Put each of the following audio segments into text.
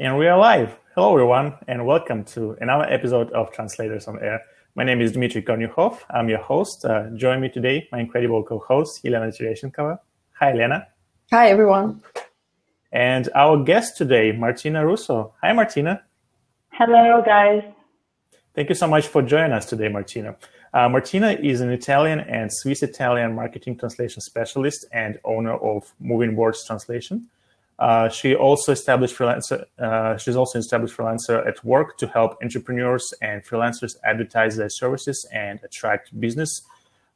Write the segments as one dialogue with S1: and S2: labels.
S1: And we are live. Hello, everyone, and welcome to another episode of Translators on Air. My name is Dmitry Kornyukhov. I'm your host. Uh, join me today, my incredible co-host, Elena Tereshchenkova. Hi, Elena.
S2: Hi, everyone.
S1: And our guest today, Martina Russo. Hi, Martina.
S3: Hello, guys.
S1: Thank you so much for joining us today, Martina. Uh, Martina is an Italian and Swiss Italian marketing translation specialist and owner of Moving Words Translation. Uh, she also established freelancer. Uh, she's also established freelancer at work to help entrepreneurs and freelancers advertise their services and attract business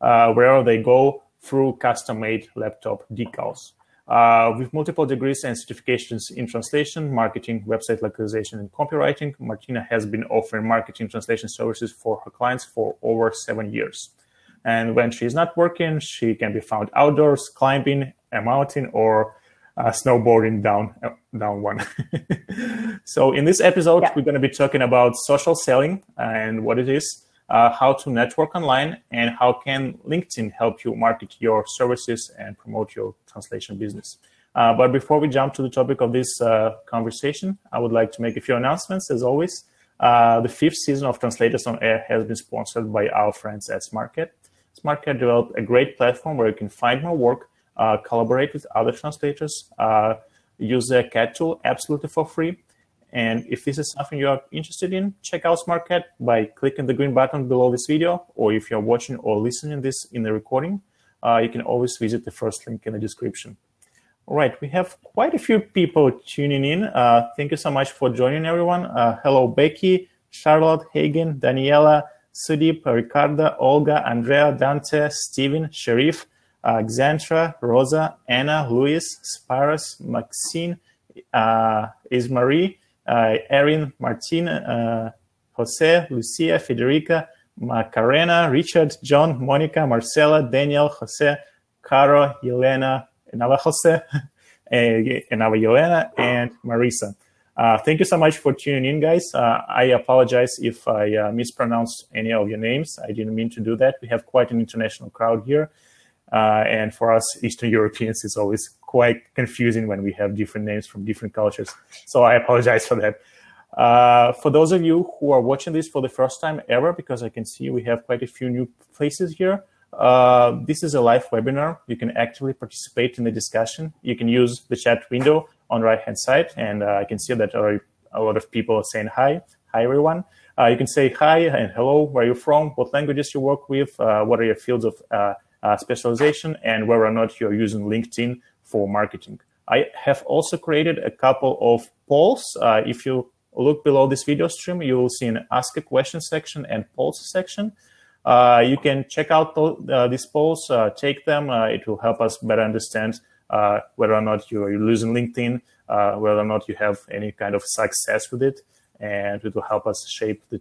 S1: uh, wherever they go through custom-made laptop decals. Uh, with multiple degrees and certifications in translation, marketing, website localization, and copywriting, Martina has been offering marketing translation services for her clients for over seven years. And when she is not working, she can be found outdoors, climbing a mountain, or uh, snowboarding down uh, down one. so in this episode, yeah. we're going to be talking about social selling and what it is, uh, how to network online, and how can LinkedIn help you market your services and promote your translation business. Uh, but before we jump to the topic of this uh, conversation, I would like to make a few announcements. As always, uh, the fifth season of Translators on Air has been sponsored by our friends at SmartCat. SmartCat developed a great platform where you can find more work collaborate with other translators, uh, use the CAT tool absolutely for free. And if this is something you are interested in, check out SmartCat by clicking the green button below this video, or if you're watching or listening this in the recording, uh, you can always visit the first link in the description. All right, we have quite a few people tuning in. Uh, thank you so much for joining, everyone. Uh, hello, Becky, Charlotte, Hagen, Daniela, Sudip, Ricarda, Olga, Andrea, Dante, Steven, Sharif, Xantra, Rosa, Anna, Luis, Spiros, Maxine, uh, Ismarie, uh, Erin, Martina, uh, Jose, Lucia, Federica, Macarena, Richard, John, Monica, Marcela, Daniel, Jose, Caro, Yelena, another Jose, another Yelena, and Marisa. Uh, thank you so much for tuning in, guys. Uh, I apologize if I uh, mispronounced any of your names. I didn't mean to do that. We have quite an international crowd here. Uh, and for us Eastern Europeans, it's always quite confusing when we have different names from different cultures. So I apologize for that. Uh, for those of you who are watching this for the first time ever, because I can see we have quite a few new faces here, uh, this is a live webinar. You can actively participate in the discussion. You can use the chat window on the right-hand side, and uh, I can see that a lot of people are saying hi. Hi, everyone. Uh, you can say hi and hello, where are you from, what languages you work with, uh, what are your fields of uh, specialization and whether or not you're using LinkedIn for marketing. I have also created a couple of polls. Uh, if you look below this video stream, you will see an ask a question section and polls section. Uh, you can check out uh, these polls, uh, take them. Uh, it will help us better understand whether or not you're using LinkedIn, whether or not you have any kind of success with it, and it will help us shape the,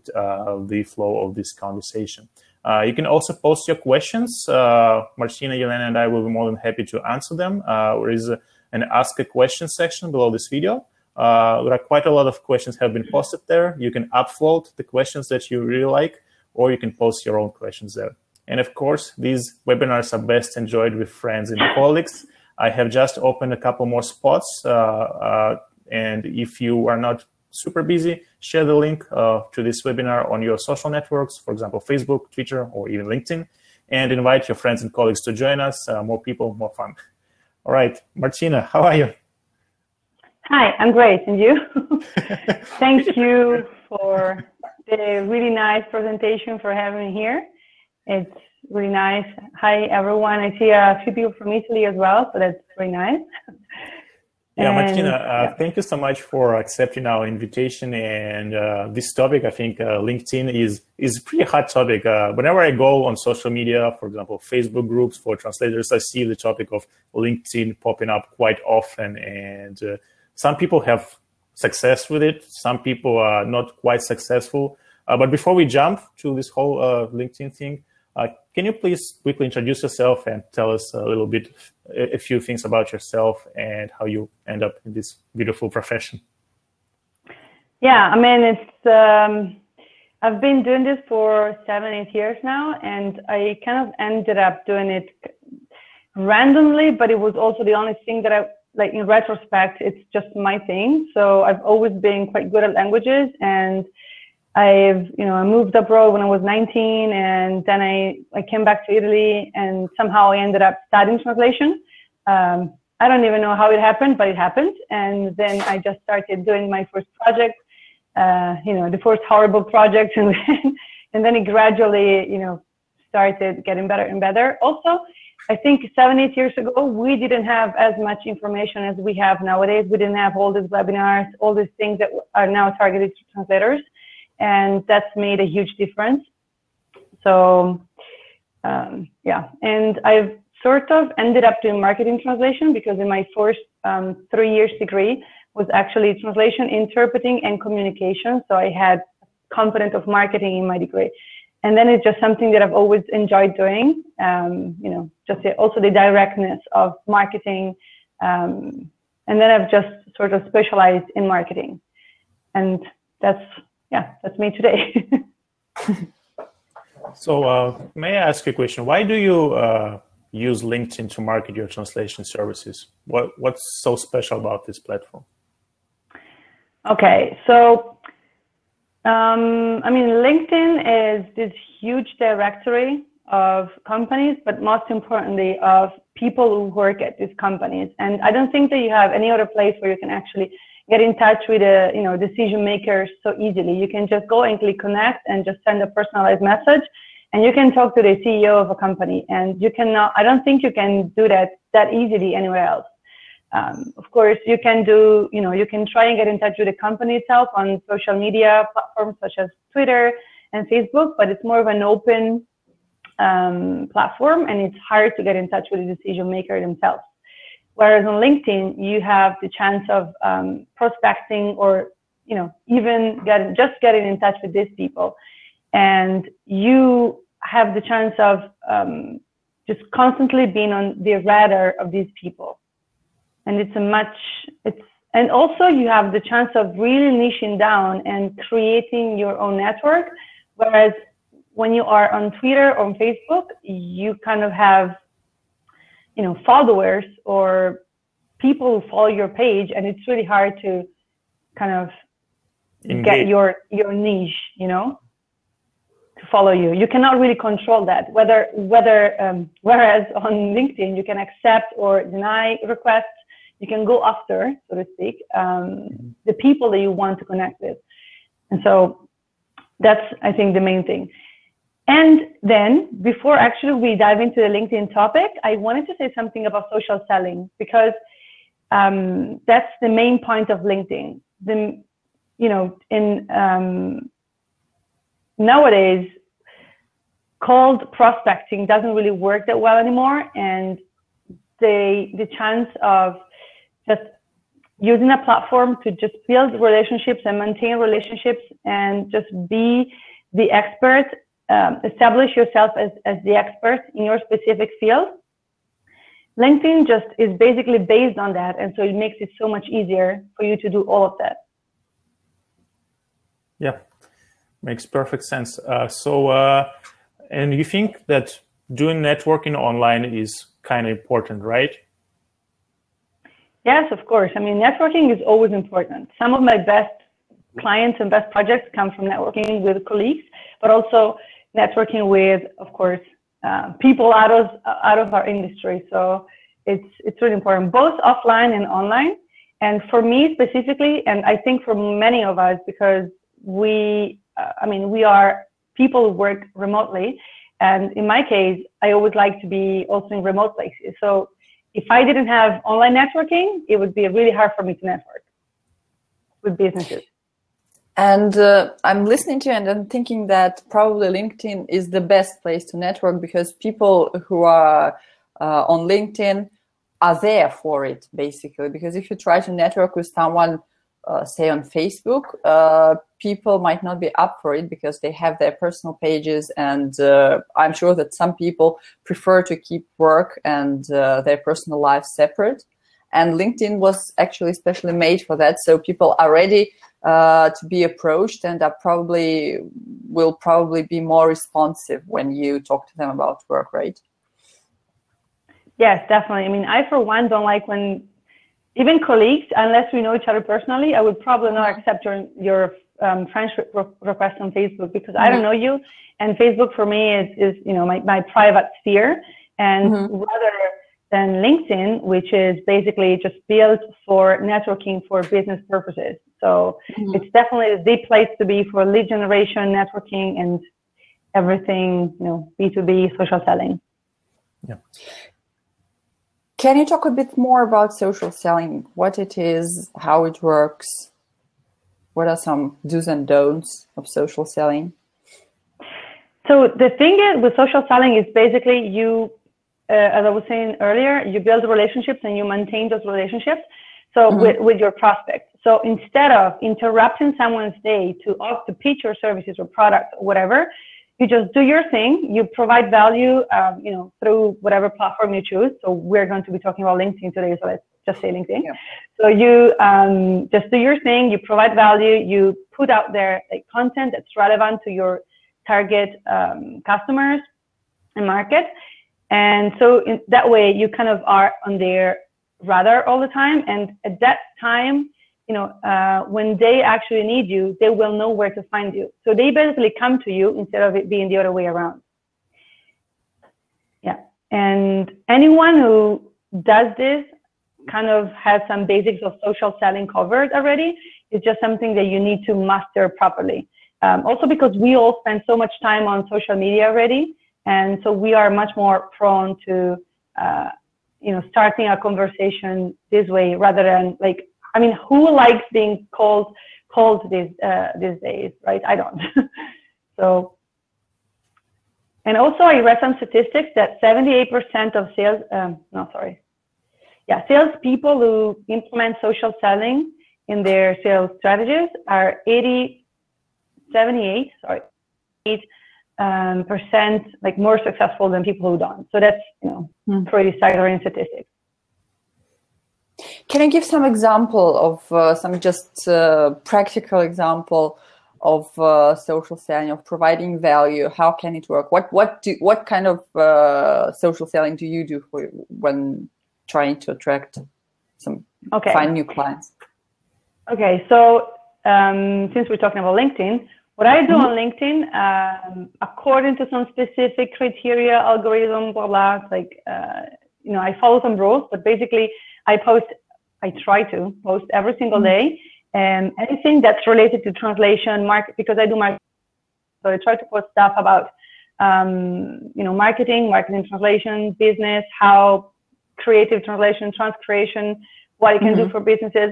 S1: the flow of this conversation. Uh, you can also post your questions. Uh, Martina, Yelena, and I will be more than happy to answer them. Uh, there is an Ask a Question section below this video. Uh, there are quite a lot of questions have been posted there. You can upload the questions that you really like, or you can post your own questions there. And of course, these webinars are best enjoyed with friends and colleagues. I have just opened a couple more spots. Uh, uh, and if you are not super busy, share the link uh, to this webinar on your social networks, for example, Facebook, Twitter, or even LinkedIn, and invite your friends and colleagues to join us. Uh, more people, more fun. All right, Martina, how are you?
S3: Hi, I'm great. And you? Thank you for the really nice presentation for having me here. It's really nice. Hi, everyone. I see a few people from Italy as well, so that's very nice.
S1: Yeah, Martina, uh, yeah. thank you so much for accepting our invitation. And uh, this topic, I think uh, LinkedIn is is a pretty hot topic. Uh, whenever I go on social media, for example, Facebook groups for translators, I see the topic of LinkedIn popping up quite often. And uh, some people have success with it. Some people are not quite successful. Uh, but before we jump to this whole LinkedIn thing, uh, can you please quickly introduce yourself and tell us a little bit, a few things about yourself and how you end up in this beautiful profession?
S3: Yeah, I mean, it's, um, I've been doing this for seven, eight years now, and I kind of ended up doing it randomly, but it was also the only thing that I like in retrospect, it's just my thing. So I've always been quite good at languages and I've, you know, I moved abroad when I was 19 and then I, I came back to Italy and somehow I ended up studying translation. Um, I don't even know how it happened, but it happened. And then I just started doing my first project, uh, you know, the first horrible project. And then, and then it gradually, you know, started getting better and better. Also, I think seven, eight years ago, we didn't have as much information as we have nowadays. We didn't have all these webinars, all these things that are now targeted to translators. And that's made a huge difference. So, um, yeah. And I've sort of ended up doing marketing translation because in my first um, three years degree was actually translation, interpreting, and communication. So I had component of marketing in my degree and then it's just something that I've always enjoyed doing. Um, you know, just the, also the directness of marketing, um, and then I've just sort of specialized in marketing, and that's yeah, that's me today.
S1: so, uh, may I ask a question? Why do you uh, use LinkedIn to market your translation services? What what's so special about this platform?
S3: Okay, so um, I mean, LinkedIn is this huge directory of companies, but most importantly, of people who work at these companies. And I don't think that you have any other place where you can actually get in touch with the you know decision makers so easily. You can just go and click connect and just send a personalized message, and you can talk to the CEO of a company. And you cannot. I don't think you can do that that easily anywhere else. Um, of course, you can do, you know, you can try and get in touch with the company itself on social media platforms such as Twitter and Facebook, but it's more of an open um, platform and it's hard to get in touch with the decision maker themselves. Whereas on LinkedIn, you have the chance of um, prospecting or, you know, even getting, just getting in touch with these people. And you have the chance of um, just constantly being on the radar of these people and it's a much it's and also you have the chance of really niching down and creating your own network whereas when you are on twitter or on facebook you kind of have you know followers or people who follow your page and it's really hard to kind of Engage. get your your niche you know to follow you you cannot really control that whether whether um, whereas on linkedin you can accept or deny requests you can go after, so to speak, um, mm-hmm. the people that you want to connect with. And so that's, I think, the main thing. And then before actually we dive into the LinkedIn topic, I wanted to say something about social selling because um, that's the main point of LinkedIn. The, you know, in um, nowadays, cold prospecting doesn't really work that well anymore, and the the chance of just using a platform to just build relationships and maintain relationships and just be the expert, um, establish yourself as, as the expert in your specific field. LinkedIn just is basically based on that. And so it makes it so much easier for you to do all of that.
S1: Yeah, makes perfect sense. Uh, so, uh, and you think that doing networking online is kind of important, right?
S3: Yes, of course. I mean, networking is always important. Some of my best clients and best projects come from networking with colleagues, but also networking with, of course, uh, people out of out of our industry. So it's it's really important, both offline and online. And for me specifically, and I think for many of us, because we, uh, I mean, we are people who work remotely, and in my case, I always like to be also in remote places. So if I didn't have online networking, it would be really hard for me to network with businesses.
S2: And uh, I'm listening to you and I'm thinking that probably LinkedIn is the best place to network because people who are uh, on LinkedIn are there for it, basically. Because if you try to network with someone uh, say on Facebook, uh, people might not be up for it because they have their personal pages, and uh, I'm sure that some people prefer to keep work and uh, their personal life separate. And LinkedIn was actually specially made for that, so people are ready uh, to be approached and are probably will probably be more responsive when you talk to them about work, right?
S3: Yes, definitely. I mean, I for one don't like when even colleagues, unless we know each other personally, I would probably not accept your your um, friend request on Facebook because mm-hmm. I don't mm-hmm. know you, and Facebook for me is is you know my my private sphere, and mm-hmm. rather than LinkedIn, which is basically just built for networking for business purposes. So mm-hmm. it's definitely the place to be for lead generation, networking, and everything you know B two B social selling.
S1: Yeah.
S2: Can you talk a bit more about social selling? What it is, how it works? What are some do's and don'ts of social selling?
S3: So the thing is with social selling is basically you, as I was saying earlier, you build relationships and you maintain those relationships. So mm-hmm. with, with your prospects. So instead of interrupting someone's day to to pitch your services or products or whatever, you just do your thing. You provide value, um, you know, through whatever platform you choose. So we're going to be talking about LinkedIn today, so let's just say LinkedIn. Yeah. So you um, just do your thing. You provide value. You put out there like content that's relevant to your target um, customers and market. And so in that way, you kind of are on their radar all the time. And at that time, you know, uh, when they actually need you, they will know where to find you. So they basically come to you instead of it being the other way around. Yeah. And anyone who does this kind of has some basics of social selling covered already. It's just something that you need to master properly. Um, also because we all spend so much time on social media already. And so we are much more prone to, uh, you know, starting a conversation this way rather than like I mean, who likes being called called these uh, these days, right? I don't. so, and also I read some statistics that 78% of sales, um, no, sorry, yeah, salespeople who implement social selling in their sales strategies are 80, 78, sorry, 8 um, percent like more successful than people who don't. So that's you know mm. pretty staggering statistics.
S2: Can you give some example of uh, some just uh, practical example of uh, social selling of providing value? How can it work? What what do what kind of uh, social selling do you do for, when trying to attract some okay. find new clients?
S3: Okay, so um, since we're talking about LinkedIn, what I do mm-hmm. on LinkedIn, um, according to some specific criteria, algorithm, blah blah, like uh, you know, I follow some rules, but basically I post, I try to post every single mm-hmm. day, and anything that's related to translation, market, because I do marketing. So I try to post stuff about, um, you know, marketing, marketing translation, business, how creative translation, transcreation, what it can mm-hmm. do for businesses.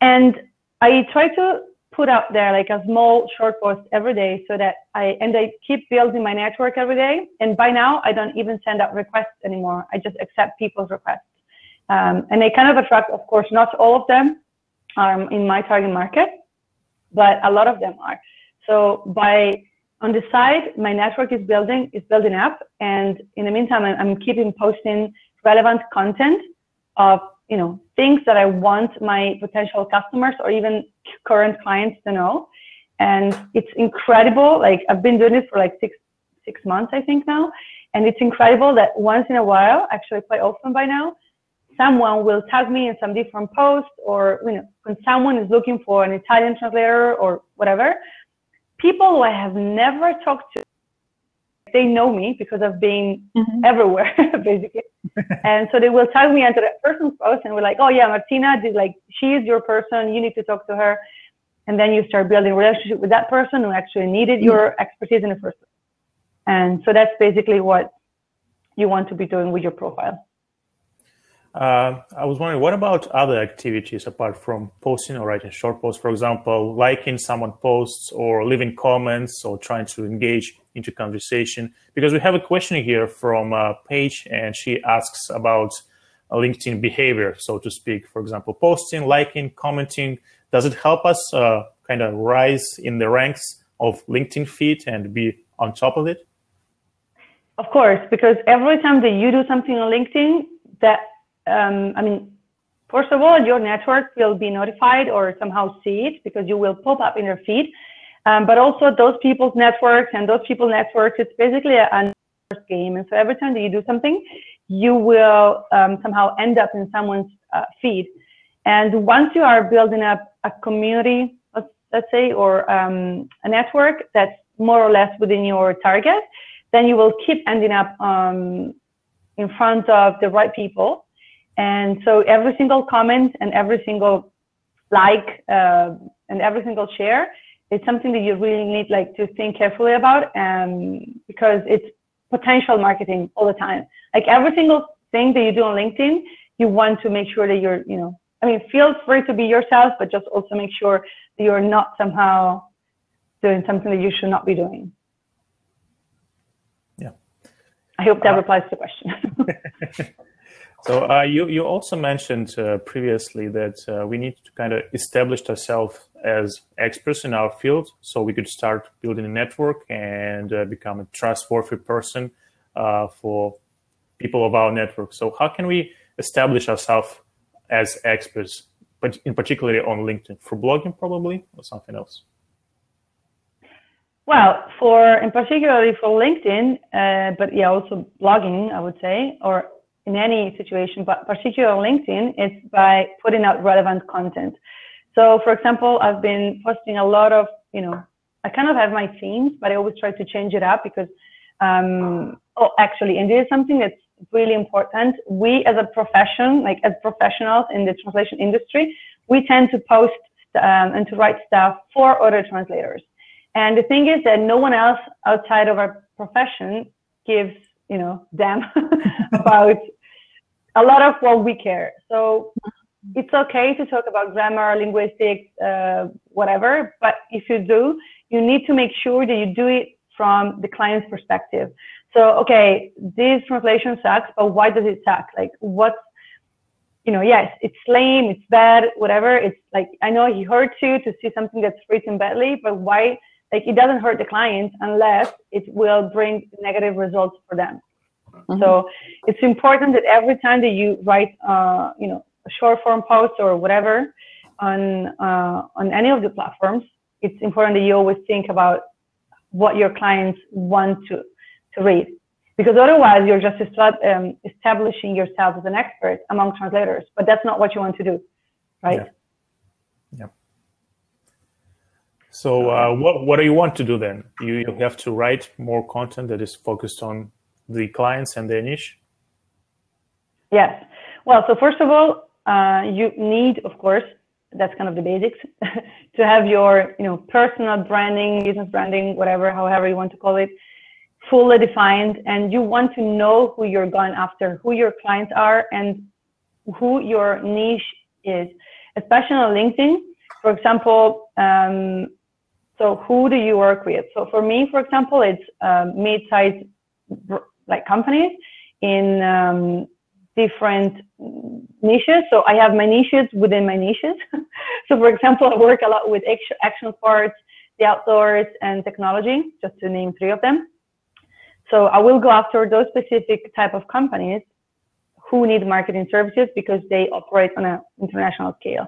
S3: And I try to put out there like a small short post every day so that I, and I keep building my network every day. And by now I don't even send out requests anymore. I just accept people's requests. Um, and they kind of attract, of course, not all of them are in my target market, but a lot of them are. So by on the side, my network is building, is building up. And in the meantime, I'm keeping posting relevant content of, you know, things that I want my potential customers or even current clients to know. And it's incredible. Like I've been doing this for like six, six months, I think now. And it's incredible that once in a while, actually quite often by now, someone will tag me in some different post or you know when someone is looking for an Italian translator or whatever, people who I have never talked to, they know me because I've been mm-hmm. everywhere basically, and so they will tag me into that person's post and we're like, oh yeah, Martina did like she is your person, you need to talk to her, and then you start building a relationship with that person who actually needed your mm-hmm. expertise in the first place, and so that's basically what you want to be doing with your profile.
S1: Uh, I was wondering, what about other activities apart from posting or writing short posts? For example, liking someone posts or leaving comments or trying to engage into conversation. Because we have a question here from uh, Paige, and she asks about LinkedIn behavior, so to speak. For example, posting, liking, commenting. Does it help us uh, kind of rise in the ranks of LinkedIn feed and be on top of it?
S3: Of course, because every time that you do something on LinkedIn, that um, I mean, first of all, your network will be notified or somehow see it because you will pop up in their feed. Um, but also those people's networks and those people's networks, it's basically a, game. And so every time that you do something, you will um, somehow end up in someone's uh, feed. And once you are building up a community, let's, let's say, or um, a network that's more or less within your target, then you will keep ending up um, in front of the right people. And so every single comment and every single like uh, and every single share is something that you really need like to think carefully about um, because it's potential marketing all the time. Like every single thing that you do on LinkedIn, you want to make sure that you're, you know, I mean, feel free to be yourself, but just also make sure that you're not somehow doing something that you should not be doing.
S1: Yeah.
S3: I hope that uh, replies to the question.
S1: so uh, you you also mentioned uh, previously that uh, we need to kind of establish ourselves as experts in our field, so we could start building a network and uh, become a trustworthy person uh, for people of our network. So how can we establish ourselves as experts, but in particularly on LinkedIn for blogging probably or something else?
S3: Well, for in particularly for LinkedIn, uh, but yeah, also blogging, I would say, or in any situation, but particularly on LinkedIn, it's by putting out relevant content. So, for example, I've been posting a lot of, you know, I kind of have my themes, but I always try to change it up because, um, oh, actually, and this is something that's really important. We, as a profession, like as professionals in the translation industry, we tend to post um, and to write stuff for other translators. And the thing is that no one else outside of our profession gives, you know, damn about a lot of what we care. So it's okay to talk about grammar, linguistics, uh, whatever. But if you do, you need to make sure that you do it from the client's perspective. So, okay, this translation sucks, but why does it suck? Like, what's you know, yes, it's lame, it's bad, whatever. It's like I know he hurts you to see something that's written badly, but why like it doesn't hurt the client unless it will bring negative results for them. Mm-hmm. So it's important that every time that you write, uh, you know, a short form post or whatever on uh, on any of the platforms, it's important that you always think about what your clients want to to read, because otherwise you're just um, establishing yourself as an expert among translators, but that's not what you want to do, right?
S1: Yeah. So uh, what what do you want to do then? You, you have to write more content that is focused on the clients and their niche.
S3: Yes. Well, so first of all, uh, you need, of course, that's kind of the basics, to have your you know personal branding, business branding, whatever, however you want to call it, fully defined, and you want to know who you're going after, who your clients are, and who your niche is, especially on LinkedIn. For example, um, so who do you work with? So for me, for example, it's um, mid-sized like companies in um, different niches. So I have my niches within my niches. so for example, I work a lot with action sports, the outdoors, and technology, just to name three of them. So I will go after those specific type of companies who need marketing services because they operate on an international scale.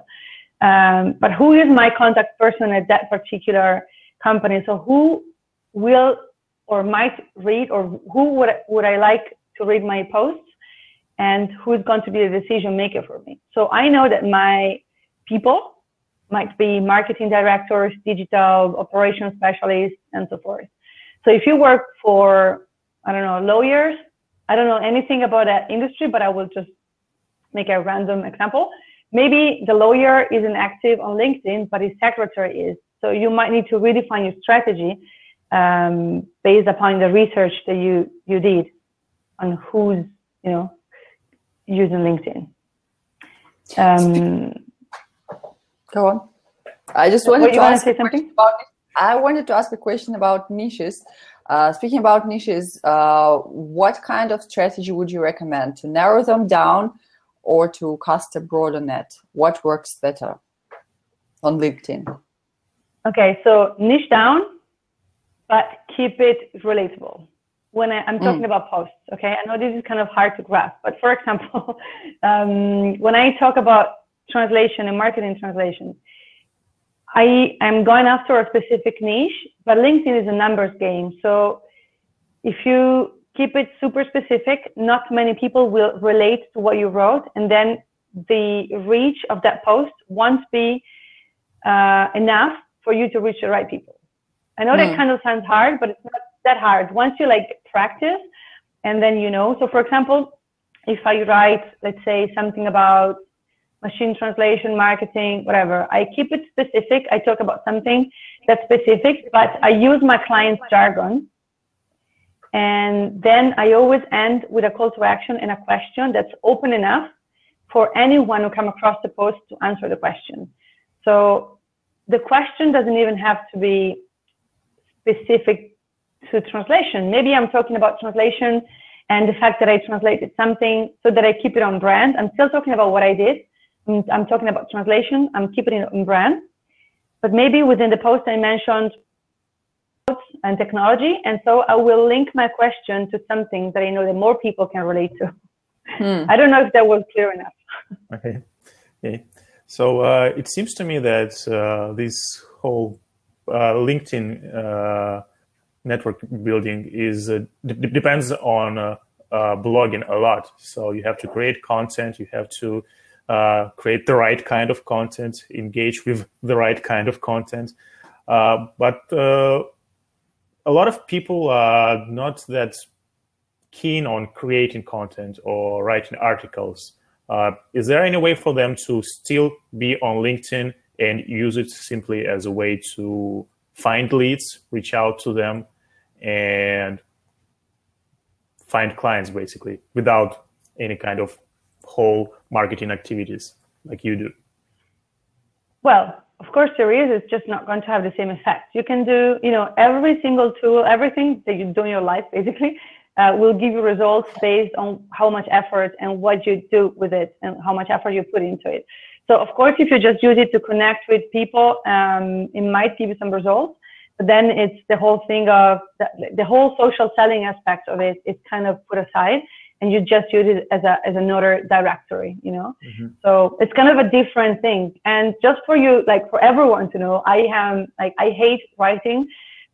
S3: Um, but who is my contact person at that particular company? So who will or might read or who would, would I like to read my posts and who's going to be the decision maker for me? So I know that my people might be marketing directors, digital operations specialists, and so forth. So if you work for, I don't know, lawyers, I don't know anything about that industry, but I will just make a random example maybe the lawyer isn't active on LinkedIn, but his secretary is. So you might need to redefine your strategy um, based upon the research that you you did on who's you know using LinkedIn. Um,
S2: Go on. I just wanted to ask say something. About, I wanted to ask a question about niches. Uh, speaking about niches, uh, what kind of strategy would you recommend to narrow them down or to cast a broader net? What works better on LinkedIn?
S3: Okay, so niche down, but keep it relatable. When I, am talking mm. about posts, okay, I know this is kind of hard to grasp, but for example, um, when I talk about translation and marketing translation, I am going after a specific niche, but LinkedIn is a numbers game. So if you keep it super specific. Not many people will relate to what you wrote, and then the reach of that post won't be uh, enough for you to reach the right people. I know mm. that hmm. kind of sounds hard, but it's not that hard. Once you like practice and then you know. So for example, if I write, let's say something about machine translation, marketing, whatever, I keep it specific. I talk about something that's specific, but I use my client's jargon. And then I always end with a call to action and a question that's open enough for anyone who come across the post to answer the question. So the question doesn't even have to be specific to translation. Maybe I'm talking about translation and the fact that I translated something so that I keep it on brand. I'm still talking about what I did. I'm, I'm talking about translation. I'm keeping it on brand. But maybe within the post I mentioned and technology. And so I will link my question to something that I know that more people can relate to. Hmm. I don't know if that was clear enough.
S1: okay. okay. So uh, it seems to me that uh, this whole LinkedIn uh, network building is uh, depends on uh, blogging a lot. So you have to create content, you have to create the right kind of content, engage with the right kind of content. but a lot of people are not that keen on creating content or writing articles. Uh, is there any way for them to still be on LinkedIn and use it simply as a way to find leads, reach out to them, and find clients basically without any kind of whole marketing activities like you do?
S3: Well, of course there is, it's just not going to have the same effect. You can do, you know, every single tool, everything that you do in your life basically uh, will give you results based on how much effort and what you do with it and how much effort you put into it. So of course, if you just use it to connect with people, um, it might give you some results. But then it's the whole thing of the, the whole social selling aspect of it is kind of put aside and you just use it as a as another directory you know mm-hmm. so it's kind of a different thing and just for you like for everyone to know i am like i hate writing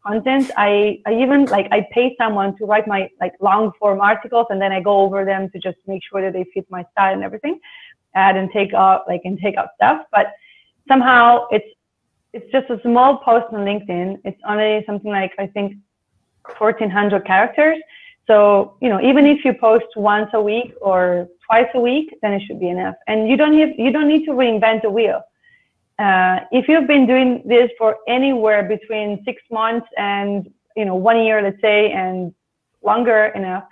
S3: content i i even like i pay someone to write my like long form articles and then i go over them to just make sure that they fit my style and everything add and take out like and take out stuff but somehow it's it's just a small post on linkedin it's only something like i think 1400 characters so, you know, even if you post once a week or twice a week, then it should be enough. And you don't have, you don't need to reinvent the wheel. Uh, if you've been doing this for anywhere between six months and, you know, one year, let's say, and longer enough,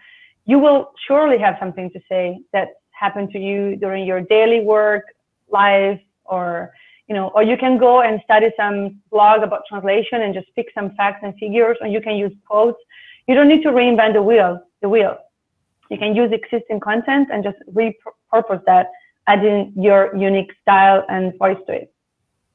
S3: you will surely have something to say that happened to you during your daily work, life, or, you know, or you can go and study some blog about translation and just pick some facts and figures, or you can use quotes you don't need to reinvent the wheel. The wheel. You can use existing content and just repurpose that, adding your unique style and voice to it.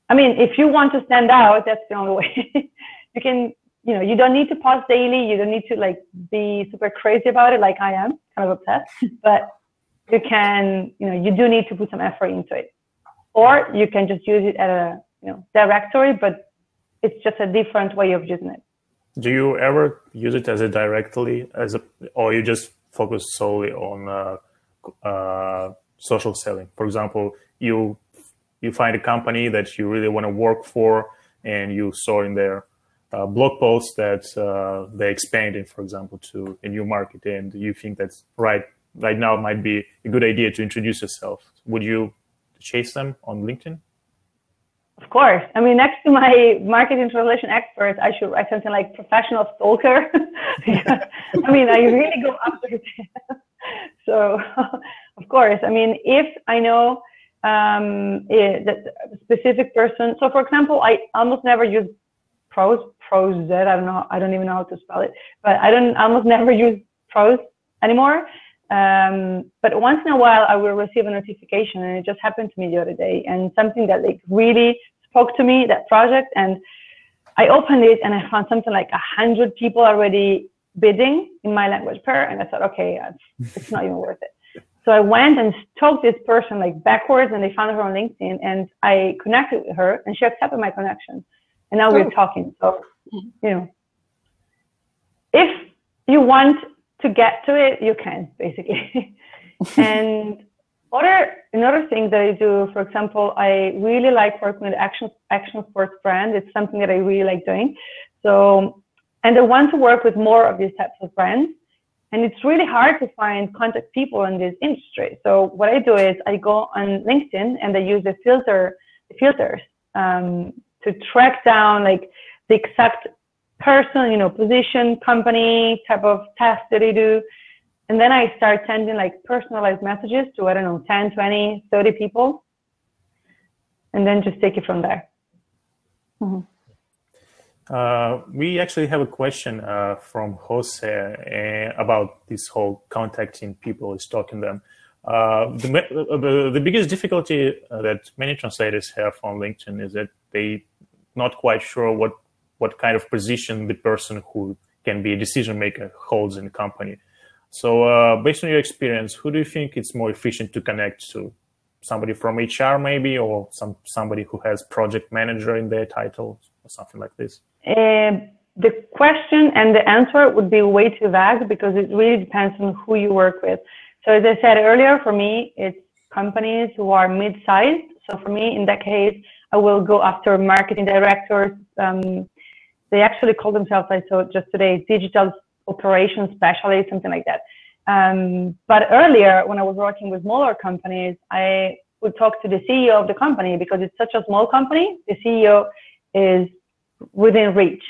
S3: I mean, if you want to stand out, that's the only way. you can, you know, you don't need to post daily. You don't need to like be super crazy about it, like I am, kind of obsessed. But you can, you know, you do need to put some effort into it, or you can just use it at a, you know, directory, but it's just a different way of using it.
S1: Do you ever use it as a directly as a or you just focus solely on uh, uh, social selling? For example you you find a company that you really want to work for and you saw in their uh, blog posts that uh, they're expanding for example to a new market and you think that's right right now it might be a good idea to introduce yourself would you chase them on linkedin
S3: of course. I mean, next to my marketing translation expert, I should write something like professional stalker. I mean, I really go after it. so, of course, I mean, if I know um, eh, that specific person, so for example, I almost never use ProZ, ProZ I don't know, I don't even know how to spell it, but I don't almost never use ProZ anymore. Um, but once in a while, I will receive a notification, and it just happened to me the other day, and something that like really spoke to me, that project, and I opened it and I found something like a hundred people already bidding in my language pair, and I thought, okay, it's not even worth it. So I went and stalked this person like backwards, and they found her on LinkedIn, and I connected with her, and she accepted my connection, and now oh. we're talking. So, you know, if you want to get to it, you can basically. and other another thing that I do, for example, I really like working with action action sports brand. It's something that I really like doing. So, and I want to work with more of these types of brands. And it's really hard to find contact people in this industry. So what I do is I go on LinkedIn and I use the filter the filters um, to track down like the exact person, you know, position, company, type of task that they do. And then I start sending like personalized messages to, I don't know, 10, 20, 30 people. And then just take it from there.
S1: Mm-hmm. Uh, we actually have a question uh, from Jose uh, about this whole contacting people, stalking them. Uh, the, the, the, biggest difficulty uh, that many translators have on LinkedIn is that they not quite sure what what kind of position the person who can be a decision maker holds in the company. So, uh, based on your experience, who do you think it's more efficient to connect to? Somebody from HR, maybe, or some somebody who has project manager in their title, or something like this.
S3: Uh, the question and the answer would be way too vague because it really depends on who you work with. So, as I said earlier, for me, it's companies who are mid-sized. So, for me, in that case, I will go after marketing directors, um, they actually call themselves, I saw just today, digital operations specialist, something like that. Um, but earlier, when I was working with smaller companies, I would talk to the CEO of the company because it's such a small company. The CEO is within reach.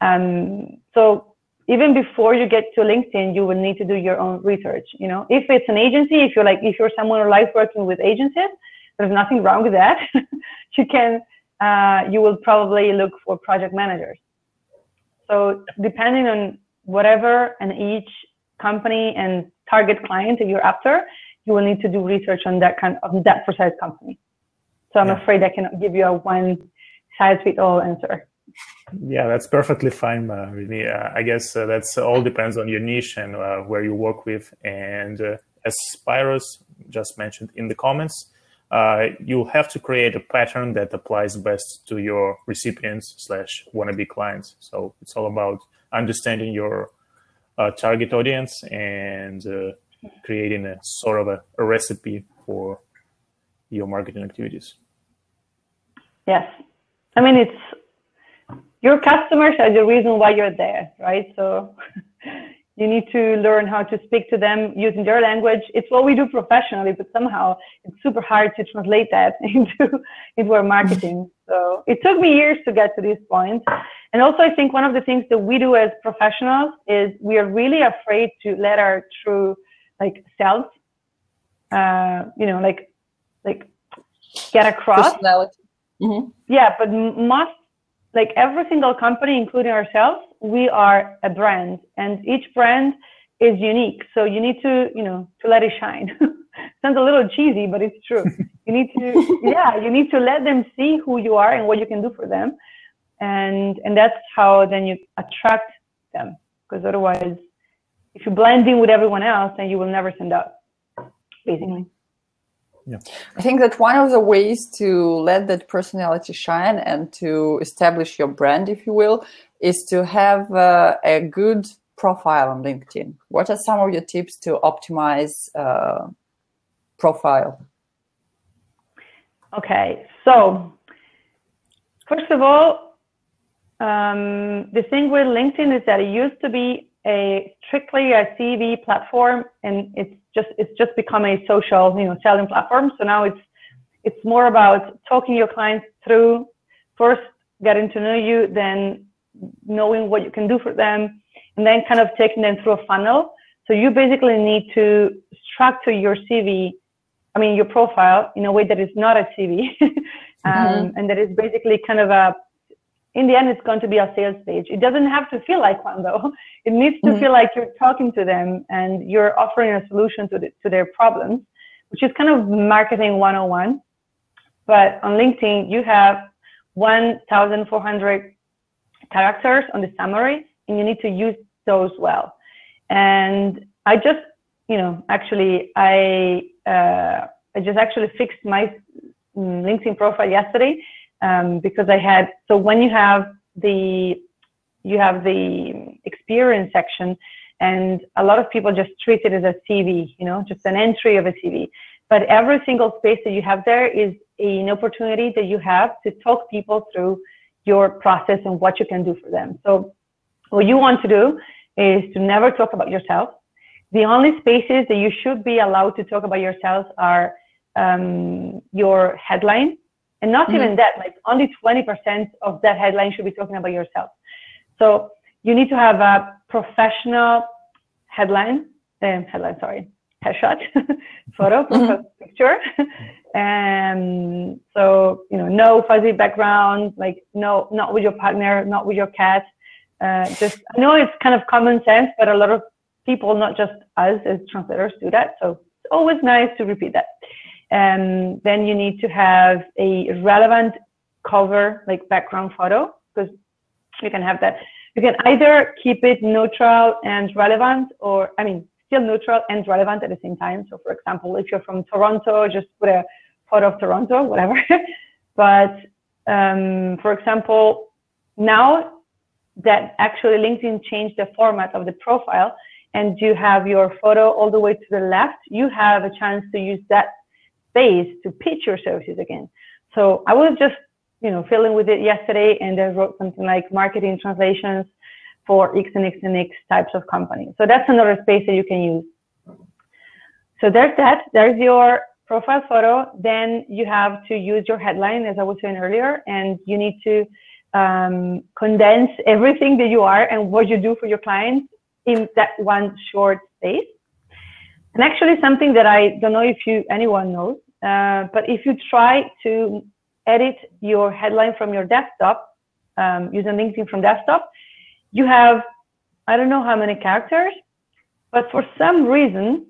S3: Um, so even before you get to LinkedIn, you will need to do your own research. You know, if it's an agency, if you're like, if you're someone who likes working with agencies, there's nothing wrong with that. you can, uh, you will probably look for project managers. So depending on whatever and each company and target client that you're after, you will need to do research on that kind of that precise company. So I'm yeah. afraid I cannot give you a one size fits all answer.
S1: Yeah, that's perfectly fine, uh, really. Uh, I guess uh, that's all depends on your niche and uh, where you work with. And uh, as Spyros just mentioned in the comments, uh, you have to create a pattern that applies best to your recipients slash wannabe clients. So it's all about understanding your uh, target audience and uh, creating a sort of a, a, recipe for your marketing activities.
S3: Yes, I mean it's your customers are the reason why you're there, right? So you need to learn how to speak to them using their language. It's what we do professionally, but somehow it's super hard to translate that into, into our marketing. So it took me years to get to this point. And also I think one of the things that we do as professionals is we are really afraid to let our true like self, uh, you know, like, like get across.
S2: Personality. Mm-hmm.
S3: Yeah, but most like every single company, including ourselves, we are a brand and each brand is unique. So you need to, you know, to let it shine. Sounds a little cheesy, but it's true. You need to, yeah, you need to let them see who you are and what you can do for them. And, and that's how then you attract them. Because otherwise, if you blend in with everyone else, then you will never stand out, basically.
S2: Yeah. I think that one of the ways to let that personality shine and to establish your brand, if you will, is to have uh, a good profile on LinkedIn. What are some of your tips to optimize uh, profile?
S3: Okay, so first of all, um, the thing with LinkedIn is that it used to be a strictly a CV platform, and it's just it's just become a social, you know, selling platform. So now it's it's more about talking your clients through first getting to know you, then knowing what you can do for them, and then kind of taking them through a funnel. So you basically need to structure your CV, I mean your profile in a way that is not a CV, um, mm-hmm. and that is basically kind of a in the end, it's going to be a sales page. It doesn't have to feel like one though. It needs to mm-hmm. feel like you're talking to them and you're offering a solution to, the, to their problems, which is kind of marketing 101. But on LinkedIn, you have 1,400 characters on the summary and you need to use those well. And I just, you know, actually, I, uh, I just actually fixed my mm, LinkedIn profile yesterday um, because I had so when you have the you have the experience section and a lot of people just treat it as a CV, you know, just an entry of a CV. but every single space that you have there is an opportunity that you have to talk people through your process and what you can do for them. So what you want to do is to never talk about yourself. The only spaces that you should be allowed to talk about yourself are um, your headline, and not mm-hmm. even that. Like only 20% of that headline should be talking about yourself. So you need to have a professional headline, um, headline, sorry, headshot, photo, mm-hmm. picture. and so, you know, no fuzzy background, like no, not with your partner, not with your cat. Uh, just, I know it's kind of common sense, but a lot of people, not just us as translators do that. So it's always nice to repeat that. And then you need to have a relevant cover, like background photo, because you can have that. You can either keep it neutral and relevant, or, I mean, still neutral and relevant at the same time. So for example, if you're from Toronto, just put a photo of Toronto, whatever. but um, for example, now that actually LinkedIn changed the format of the profile and you have your photo all the way to the left, you have a chance to use that space to pitch your services again. So I was just, you know, filling with it yesterday and I wrote something like marketing translations for X and X and X types of companies. So that's another space that you can use. So there's that. There's your profile photo. Then you have to use your headline, as I was saying earlier, and you need to um, condense everything that you are and what you do for your clients in that one short space. And actually, something that I don't know if you anyone knows, uh, but if you try to edit your headline from your desktop um, using LinkedIn from desktop, you have, I don't know how many characters, but for some reason,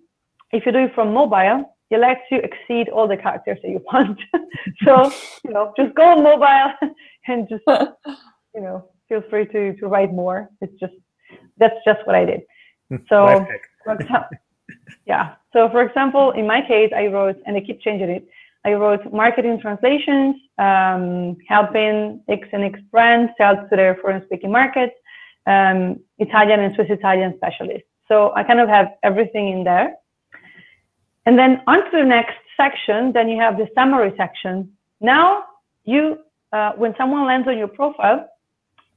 S3: if you do it from mobile, it lets you exceed all the characters that you want. so, you know, just go on mobile and just, you know, feel free to, to write more. It's just, that's just what I did. So, yeah. So for example, in my case, I wrote, and I keep changing it. I wrote marketing translations, um, helping X and X brands sell to their foreign speaking markets, um, Italian and Swiss Italian specialists. So I kind of have everything in there. And then onto the next section, then you have the summary section. Now you, uh, when someone lands on your profile,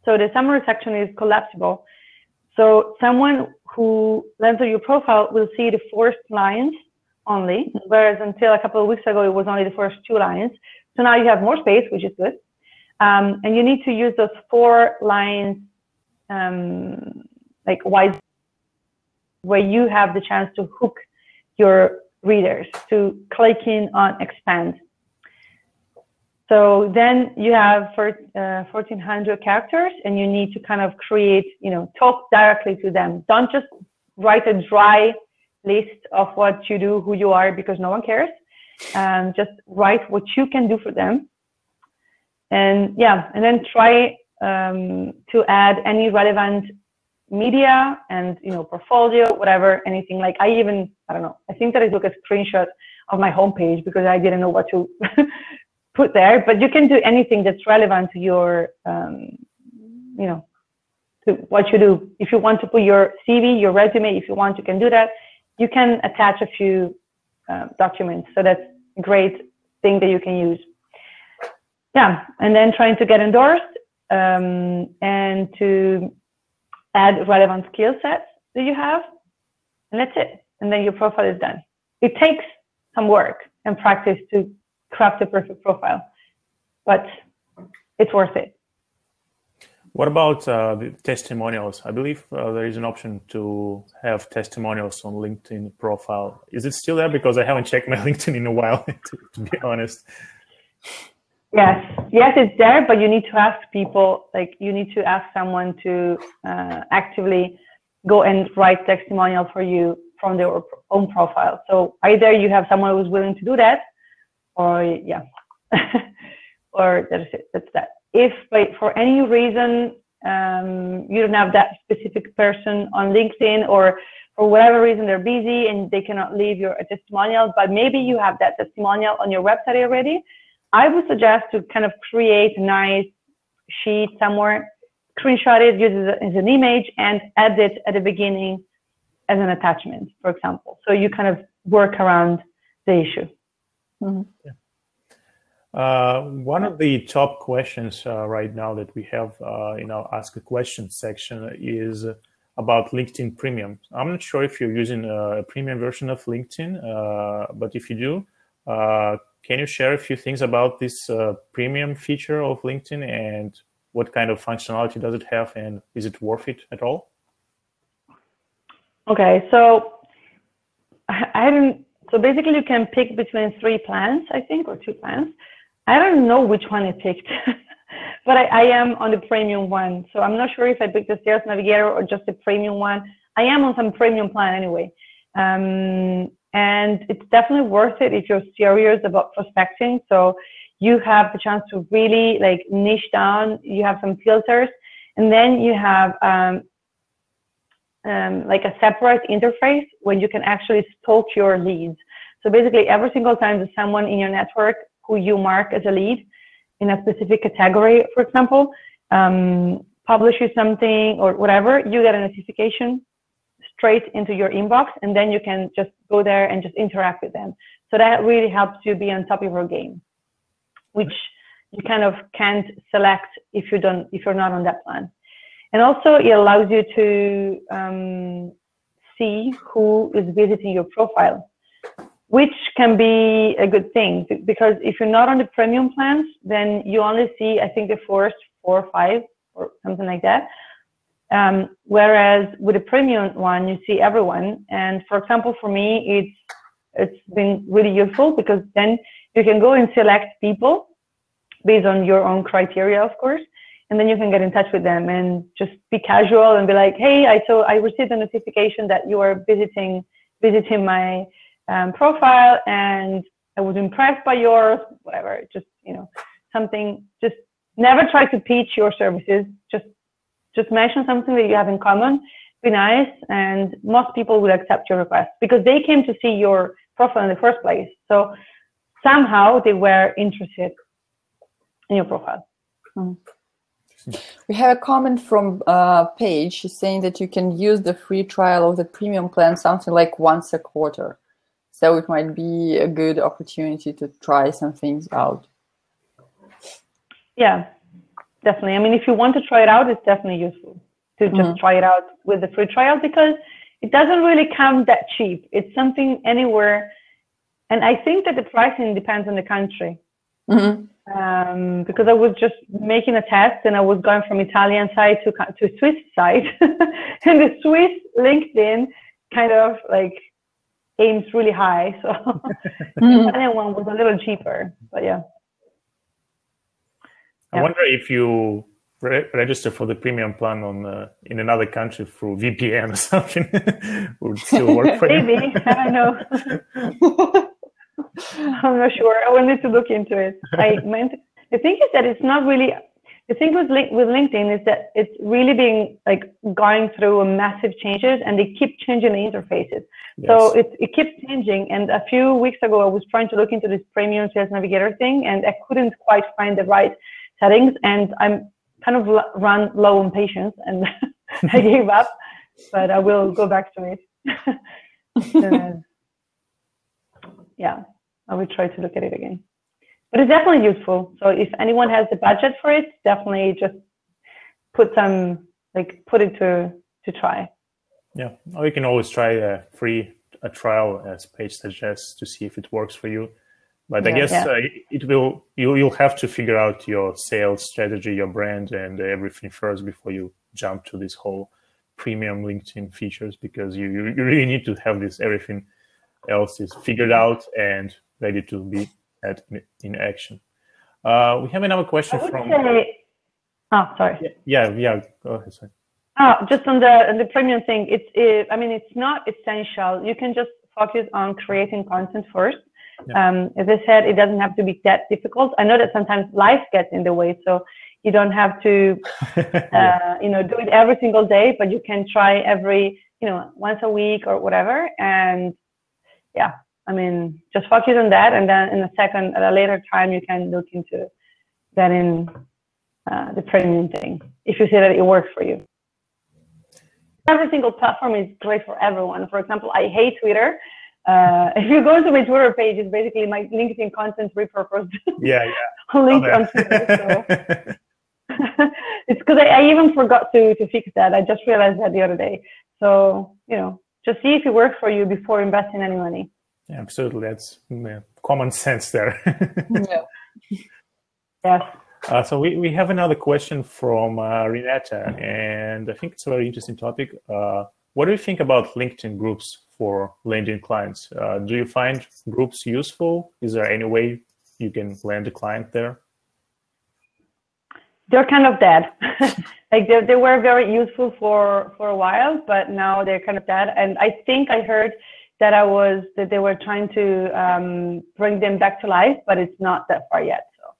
S3: so the summary section is collapsible. So someone who lands on your profile will see the first lines only, whereas until a couple of weeks ago, it was only the first two lines. So now you have more space, which is good. Um, and you need to use those four lines um, like wise where you have the chance to hook your readers to click in on expand. So then you have for, uh, 1400 characters and you need to kind of create, you know, talk directly to them. Don't just write a dry list of what you do, who you are, because no one cares. Um, just write what you can do for them. And yeah, and then try um, to add any relevant media and you know portfolio whatever anything like i even i don't know i think that i took a screenshot of my homepage because i didn't know what to put there but you can do anything that's relevant to your um, you know to what you do if you want to put your cv your resume if you want you can do that you can attach a few uh, documents so that's a great thing that you can use yeah and then trying to get endorsed um, and to add relevant skill sets that you have, and that's it. And then your profile is done. It takes some work and practice to craft a perfect profile, but it's worth it.
S1: What about uh, the testimonials? I believe uh, there is an option to have testimonials on LinkedIn profile. Is it still there? Because I haven't checked my LinkedIn in a while, to, to be honest.
S3: Yes, yes, it's there, but you need to ask people, like you need to ask someone to uh, actively go and write testimonial for you from their own profile. So either you have someone who's willing to do that, or yeah, or that's it. That's that. If like, for any reason um, you don't have that specific person on LinkedIn, or for whatever reason they're busy and they cannot leave your testimonial, but maybe you have that testimonial on your website already I would suggest to kind of create a nice sheet somewhere, screenshot it, use it as an image, and add it at the beginning as an attachment, for example. So you kind of work around the issue.
S1: Mm-hmm. Yeah. Uh, one of the top questions uh, right now that we have uh, in our Ask a Question section is about LinkedIn Premium. I'm not sure if you're using a premium version of LinkedIn, uh, but if you do, uh, can you share a few things about this uh, premium feature of LinkedIn and what kind of functionality does it have and is it worth it at all?
S3: Okay, so I didn't. So basically, you can pick between three plans, I think, or two plans. I don't know which one I picked, but I, I, am on the premium one. So I'm not sure if I picked the Sales Navigator or just the premium one. I am on some premium plan anyway. Um, and it's definitely worth it if you're serious about prospecting. So you have the chance to really like niche down. You have some filters, and then you have um, um, like a separate interface where you can actually stalk your leads. So basically, every single time that someone in your network who you mark as a lead in a specific category, for example, um, publishes something or whatever, you get a notification straight into your inbox, and then you can just go there and just interact with them. So that really helps you be on top of your game, which you kind of can't select if you don't if you're not on that plan. And also, it allows you to um, see who is visiting your profile which can be a good thing because if you're not on the premium plans, then you only see, I think, the first four or five or something like that. Um, whereas with the premium one, you see everyone. And for example, for me, it's it's been really useful because then you can go and select people based on your own criteria, of course, and then you can get in touch with them and just be casual and be like, "Hey, I saw I received a notification that you are visiting visiting my um, profile and I was impressed by yours, whatever, just, you know, something, just never try to pitch your services. Just, just mention something that you have in common. Be nice. And most people will accept your request because they came to see your profile in the first place. So somehow they were interested in your profile.
S2: Hmm. We have a comment from uh, Paige saying that you can use the free trial of the premium plan something like once a quarter. So it might be a good opportunity to try some things out.
S3: Yeah, definitely. I mean, if you want to try it out, it's definitely useful to just mm-hmm. try it out with the free trial because it doesn't really come that cheap. It's something anywhere. And I think that the pricing depends on the country. Mm-hmm. Um, because I was just making a test and I was going from Italian side to, to Swiss side. and the Swiss LinkedIn kind of like aims really high. So the Italian one was a little cheaper, but yeah.
S1: I yeah. wonder if you re- register for the premium plan on uh, in another country through VPN or something would still work for
S3: you. Maybe I don't know. I'm not sure. I will need to look into it. I meant the thing is that it's not really the thing with with LinkedIn is that it's really being like going through a massive changes and they keep changing the interfaces. Yes. So it, it keeps changing. And a few weeks ago, I was trying to look into this premium sales navigator thing and I couldn't quite find the right settings. And I'm kind of run low on patience and I gave up, but I will go back to it. uh, yeah, I will try to look at it again but it's definitely useful. So if anyone has the budget for it, definitely just put some like put it to to try.
S1: Yeah, or you can always try a free a trial as Paige suggests to see if it works for you. But yeah, I guess yeah. uh, it will you you'll have to figure out your sales strategy, your brand, and everything first before you jump to this whole premium LinkedIn features because you you really need to have this everything else is figured out and ready to be at in action. Uh, we have another question from.
S3: Say, oh, sorry.
S1: Yeah, yeah. Go ahead. Sorry.
S3: Oh, just on the on the premium thing, it's it, I mean, it's not essential. You can just focus on creating content first. Yeah. Um, as I said, it doesn't have to be that difficult. I know that sometimes life gets in the way, so you don't have to, uh, you know, do it every single day, but you can try every, you know, once a week or whatever. And yeah, I mean, just focus on that, and then in a second, at a later time, you can look into getting uh, the premium thing if you see that it works for you. Every single platform is great for everyone. For example, I hate Twitter uh, if you go to my Twitter page, it's basically my LinkedIn content repurposed.
S1: Yeah, yeah.
S3: on Twitter. So. it's because I, I, even forgot to, to fix that. I just realized that the other day. So, you know, just see if it works for you before investing any money.
S1: Yeah, absolutely. That's yeah, common sense there.
S3: yeah. Yes.
S1: Uh, so we, we have another question from uh, Renata, and I think it's a very interesting topic. Uh, what do you think about LinkedIn groups for LinkedIn clients? Uh, do you find groups useful? Is there any way you can land a client there?
S3: they're kind of dead. like they, they were very useful for, for a while, but now they're kind of dead. And I think I heard that I was, that they were trying to um, bring them back to life, but it's not that far yet. So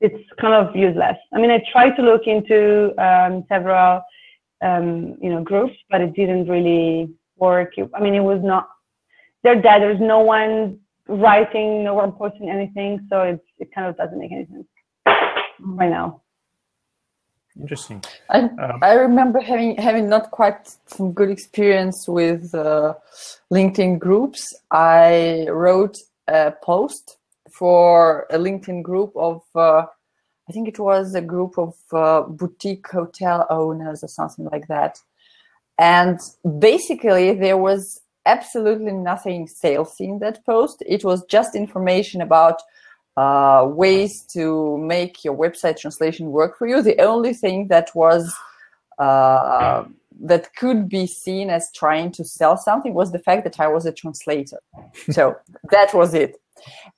S3: it's kind of useless. I mean, I tried to look into um, several, um, you know, groups, but it didn't really work. I mean, it was not, they're dead. There's no one writing, no one posting anything. So it's, it kind of doesn't make any sense right now.
S1: Interesting.
S2: I, um, I remember having having not quite some good experience with uh, LinkedIn groups. I wrote a post for a LinkedIn group of uh, I think it was a group of uh, boutique hotel owners or something like that. And basically, there was absolutely nothing salesy in that post. It was just information about uh, ways to make your website translation work for you. The only thing that was uh, that could be seen as trying to sell something was the fact that I was a translator. so that was it.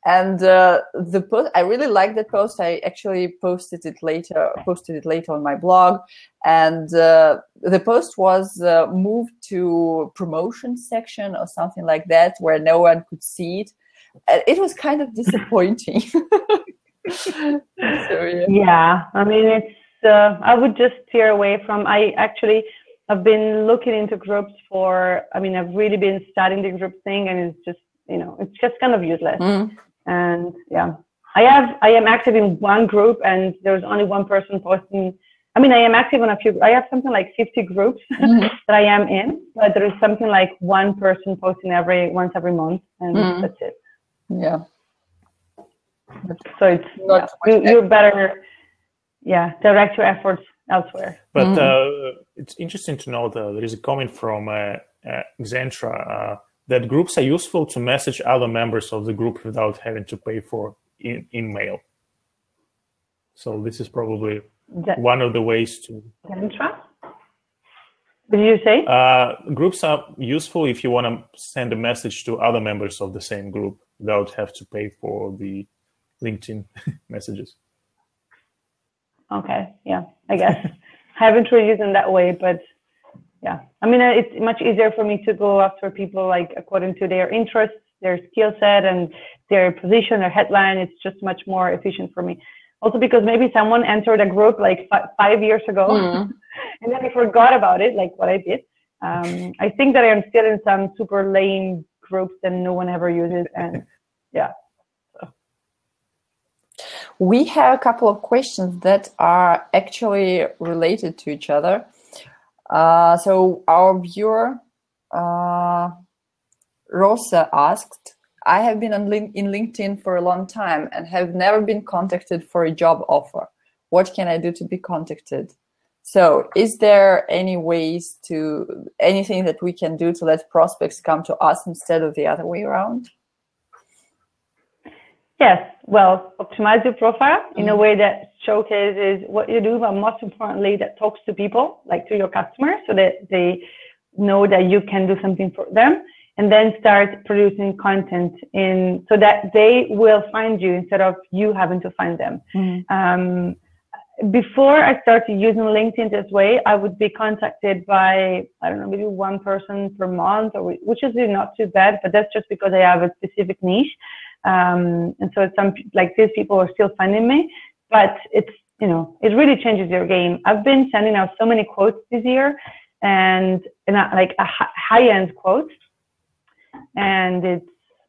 S2: And uh, the post, I really liked that post. I actually posted it later, posted it later on my blog, and uh, the post was uh, moved to promotion section or something like that, where no one could see it it was kind of disappointing.
S3: so, yeah. yeah. I mean, it's. Uh, I would just steer away from. I actually have been looking into groups for. I mean, I've really been studying the group thing, and it's just you know, it's just kind of useless. Mm. And yeah, I have. I am active in one group, and there's only one person posting. I mean, I am active on a few. I have something like 50 groups mm-hmm. that I am in, but there is something like one person posting every once every month, and mm. that's it.
S2: Yeah.
S3: So it's not yeah, you, are better, yeah, direct your efforts elsewhere.
S1: But mm-hmm. uh, it's interesting to know that there is a comment from uh, uh, Xentra uh, that groups are useful to message other members of the group without having to pay for in, InMail So this is probably that, one of the ways to.
S3: Xentra? Did you say?
S1: Uh, groups are useful if you want to send a message to other members of the same group without have to pay for the LinkedIn messages.
S3: Okay, yeah, I guess I haven't really used them that way, but yeah, I mean, it's much easier for me to go after people like according to their interests, their skill set, and their position, their headline. It's just much more efficient for me. Also, because maybe someone entered a group like f- five years ago, mm. and then they forgot about it, like what I did. Um, I think that I am still in some super lame groups that no one ever uses, and yeah. So.
S2: We have a couple of questions that are actually related to each other. Uh, so our viewer uh, Rosa asked, I have been on link- in LinkedIn for a long time and have never been contacted for a job offer. What can I do to be contacted? So, is there any ways to anything that we can do to let prospects come to us instead of the other way around?
S3: Yes, well, optimize your profile mm-hmm. in a mm-hmm. way that showcases what you do, but most importantly, that talks to people, like to your customers, so that they know that you can do something for them and then start producing content in so that they will find you instead of you having to find them. Mm-hmm. Um, before I started using LinkedIn this way, I would be contacted by, I don't know, maybe one person per month, or, which is not too bad, but that's just because I have a specific niche. Um, and so some, like these people are still finding me, but it's, you know, it really changes your game. I've been sending out so many quotes this year and, and like a high end quotes. And it's,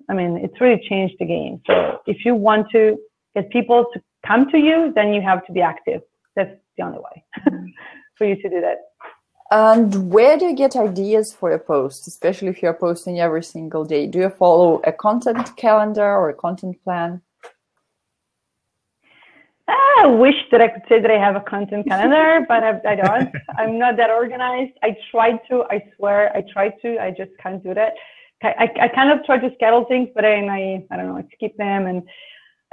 S3: I mean, it's really changed the game. So if you want to get people to come to you, then you have to be active. That's the only way for you to do that.
S2: And where do you get ideas for your posts, especially if you're posting every single day? Do you follow a content calendar or a content plan?
S3: Ah, I wish that I could say that I have a content calendar, but I, I don't. I'm not that organized. I tried to. I swear, I tried to. I just can't do that. I, I kind of try to schedule things, but then I, I don't know, I skip them. And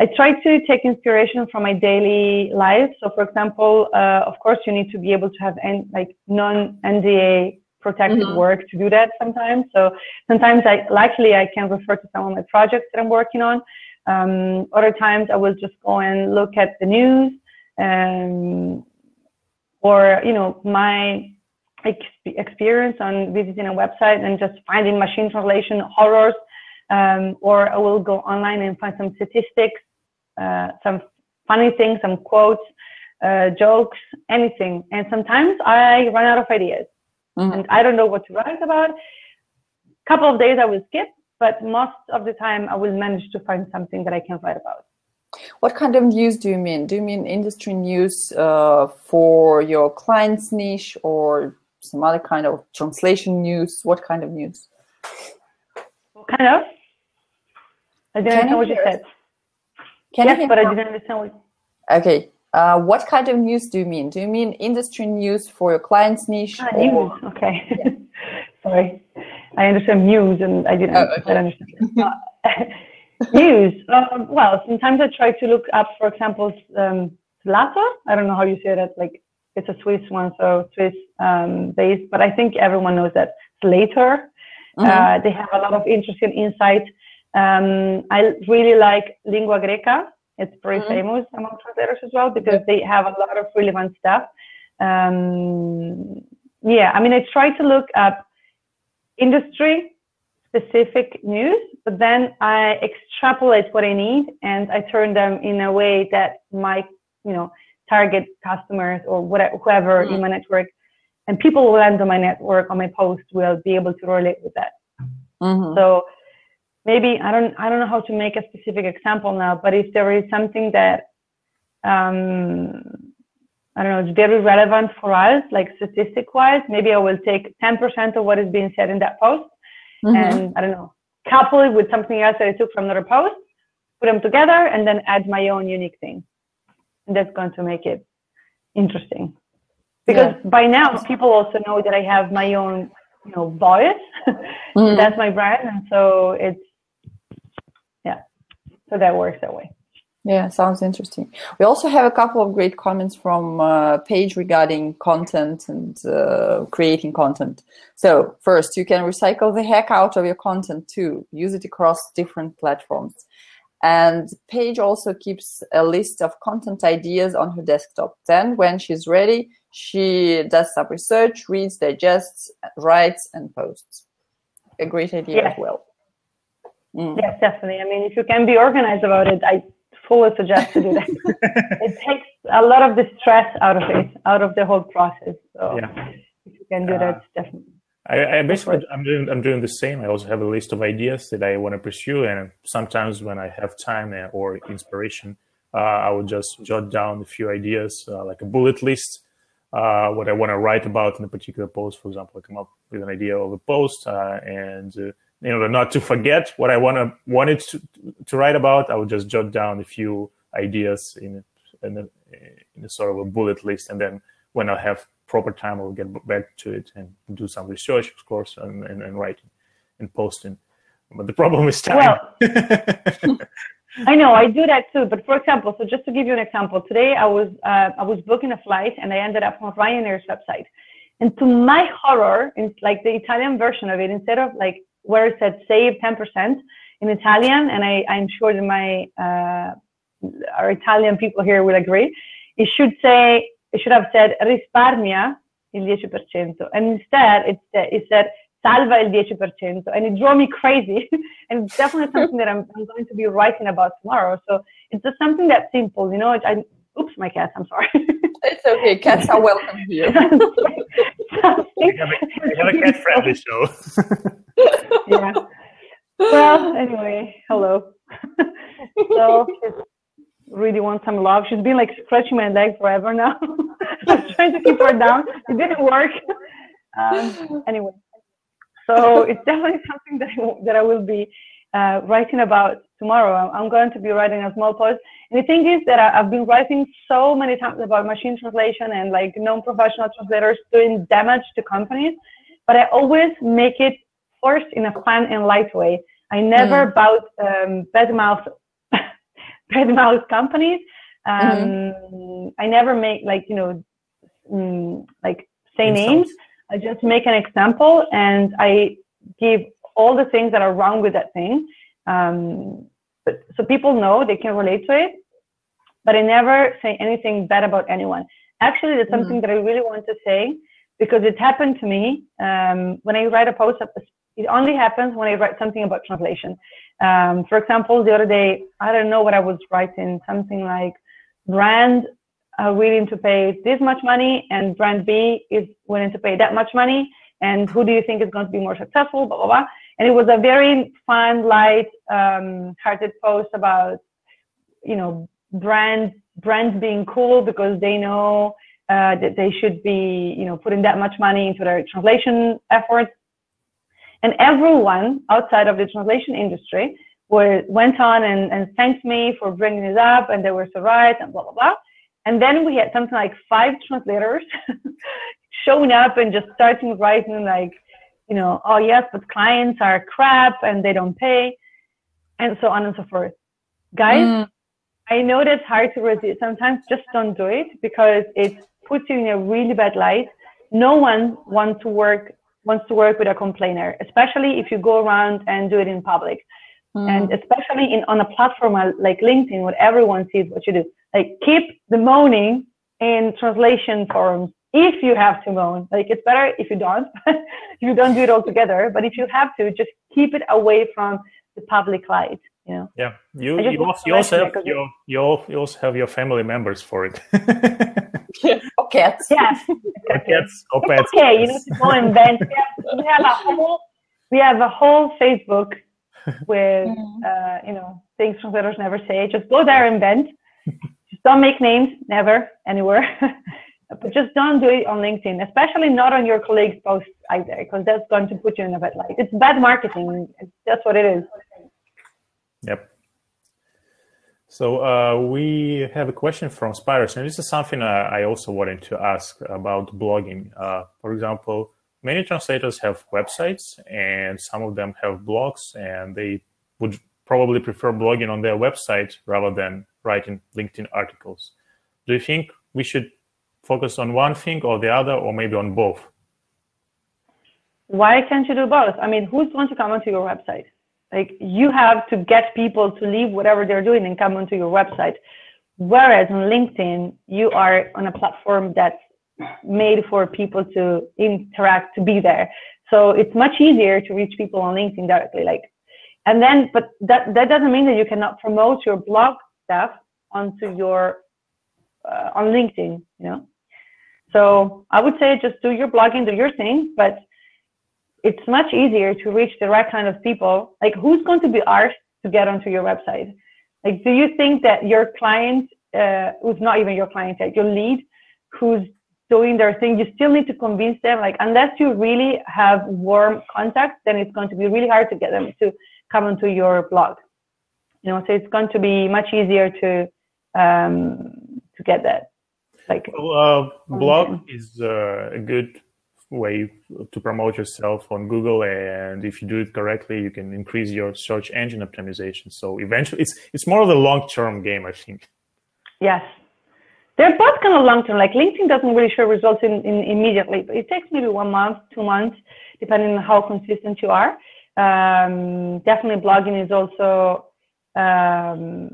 S3: I try to take inspiration from my daily life. So, for example, uh, of course, you need to be able to have en- like non-NDA protected mm-hmm. work to do that sometimes. So sometimes I, luckily, I can refer to some of my projects that I'm working on. Um, other times I will just go and look at the news, um, or you know my ex- experience on visiting a website and just finding machine translation horrors, um, or I will go online and find some statistics, uh, some funny things, some quotes, uh, jokes, anything. And sometimes I run out of ideas, mm-hmm. and I don't know what to write about. A couple of days I will skip, but most of the time I will manage to find something that I can write about.
S2: What kind of news do you mean? Do you mean industry news uh, for your client's niche or some other kind of translation news? What kind of news?
S3: What kind of? I didn't understand what you said. Can yes, but I didn't understand what.
S2: Okay. Uh, what kind of news do you mean? Do you mean industry news for your client's niche?
S3: Ah, or... news. Okay. Sorry. I understand news, and I didn't oh, okay. understand news. Um, well, sometimes I try to look up, for example, um, Slator. I don't know how you say that. Like it's a Swiss one, so Swiss um, based. But I think everyone knows that Slator. Mm-hmm. Uh, they have a lot of interesting insight. Um, I really like Lingua Greca. It's pretty mm-hmm. famous among translators as well because they have a lot of relevant stuff. Um, yeah, I mean, I try to look up industry specific news, but then I extrapolate what I need and I turn them in a way that my, you know, target customers or whatever, whoever mm-hmm. in my network and people who land on my network on my post will be able to relate with that. Mm-hmm. So maybe I don't I don't know how to make a specific example now, but if there is something that um, I don't know, it's very relevant for us, like statistic wise. Maybe I will take 10% of what is being said in that post mm-hmm. and I don't know, couple it with something else that I took from another post, put them together and then add my own unique thing. And that's going to make it interesting. Because yeah. by now people also know that I have my own, you know, voice. mm-hmm. that's my brand. And so it's, so that works that way.
S2: Yeah, sounds interesting. We also have a couple of great comments from uh, Paige regarding content and uh, creating content. So first, you can recycle the heck out of your content too. Use it across different platforms. And Paige also keeps a list of content ideas on her desktop. Then, when she's ready, she does some research, reads, digests, writes, and posts. A great idea yes. as well.
S3: Mm. Yes, definitely. I mean, if you can be organized about it, I fully suggest to do that. it takes a lot of the stress out of it, out of the whole process. So yeah. if you can do uh, that, definitely.
S1: I, I basically I'm doing I'm doing the same. I also have a list of ideas that I want to pursue, and sometimes when I have time uh, or inspiration, uh, I will just jot down a few ideas, uh, like a bullet list, uh, what I want to write about in a particular post. For example, I come up with an idea of a post, uh, and in order not to forget what I want to wanted to, to write about, I would just jot down a few ideas in in a, in a sort of a bullet list, and then when I have proper time, I will get back to it and do some research, of course, and, and, and writing and posting. But the problem is time.
S3: Well, I know I do that too. But for example, so just to give you an example, today I was uh, I was booking a flight and I ended up on Ryanair's website, and to my horror, it's like the Italian version of it, instead of like where it said save 10% in Italian, and I, I'm sure that my uh, our Italian people here will agree. It should say it should have said risparmia il 10%, and instead it, it said salva il 10%, and it drove me crazy. and it's definitely something that I'm, I'm, going to be writing about tomorrow. So it's just something that simple, you know. I, oops, my cat. I'm sorry.
S2: it's okay. Cats are welcome here.
S1: we have a, we have a cat-friendly show.
S3: yeah. Well, anyway, hello. so really wants some love. She's been like scratching my leg forever now. I was trying to keep her down. It didn't work. Um, anyway, so it's definitely something that I, that I will be uh, writing about tomorrow. I'm going to be writing a small post. The thing is that I, have been writing so many times about machine translation and like non-professional translators doing damage to companies, but I always make it first in a fun and light way. I never mm. bout um, bad mouth bad mouth companies. Um, mm-hmm. I never make like you know mm, like say names. I just make an example and I give all the things that are wrong with that thing. Um, but, so people know they can relate to it, but I never say anything bad about anyone. Actually, that's something mm-hmm. that I really want to say because it happened to me um, when I write a post. It only happens when I write something about translation. Um, for example, the other day, I don't know what I was writing, something like brand are willing to pay this much money and brand B is willing to pay that much money. And who do you think is going to be more successful? Blah, blah, blah. And it was a very fun, light, um, hearted post about, you know, brand, brands being cool because they know uh, that they should be, you know, putting that much money into their translation efforts. And everyone outside of the translation industry were, went on and, and thanked me for bringing it up and they were so right and blah, blah, blah. And then we had something like five translators showing up and just starting writing like, you know, oh yes, but clients are crap and they don't pay and so on and so forth. Guys, mm. I know that's hard to resist. Sometimes just don't do it because it puts you in a really bad light. No one wants to work wants to work with a complainer, especially if you go around and do it in public. Mm. And especially in on a platform like LinkedIn where everyone sees what you do. Like keep the moaning in translation forums if you have to moan. Like it's better if you don't, if you don't do it altogether. But if you have to, just keep it away from the public light. You know.
S1: Yeah, you you also, you also have your you, you also have your family members for it.
S2: yeah. Or cats.
S3: Yes.
S1: Or cats. Or
S3: pets. Okay, you need to go and vent. We have a whole we have a whole Facebook with mm. uh, you know things translators never say. Just go there and vent. just don't make names, never anywhere. but just don't do it on LinkedIn, especially not on your colleagues' posts either, because that's going to put you in a bad light. It's bad marketing. That's what it is.
S1: Yep. So uh, we have a question from Spiders, and this is something I also wanted to ask about blogging. Uh, for example, many translators have websites, and some of them have blogs, and they would probably prefer blogging on their website rather than writing LinkedIn articles. Do you think we should focus on one thing or the other, or maybe on both?
S3: Why can't you do both? I mean, who's going to come onto your website? Like you have to get people to leave whatever they're doing and come onto your website. Whereas on LinkedIn, you are on a platform that's made for people to interact, to be there. So it's much easier to reach people on LinkedIn directly. Like, and then, but that, that doesn't mean that you cannot promote your blog stuff onto your, uh, on LinkedIn, you know? So I would say just do your blogging, do your thing, but it's much easier to reach the right kind of people. Like who's going to be asked to get onto your website? Like, do you think that your client, uh, who's not even your client yet, your lead, who's doing their thing, you still need to convince them. Like, unless you really have warm contacts, then it's going to be really hard to get them to come onto your blog. You know, so it's going to be much easier to um, to get that. Like,
S1: well, uh, blog is uh, a good way to promote yourself on Google. And if you do it correctly, you can increase your search engine optimization. So eventually, it's it's more of a long term game, I think.
S3: Yes, they're both kind of long term. Like LinkedIn doesn't really show results in, in immediately, but it takes maybe one month, two months, depending on how consistent you are. Um, definitely, blogging is also um,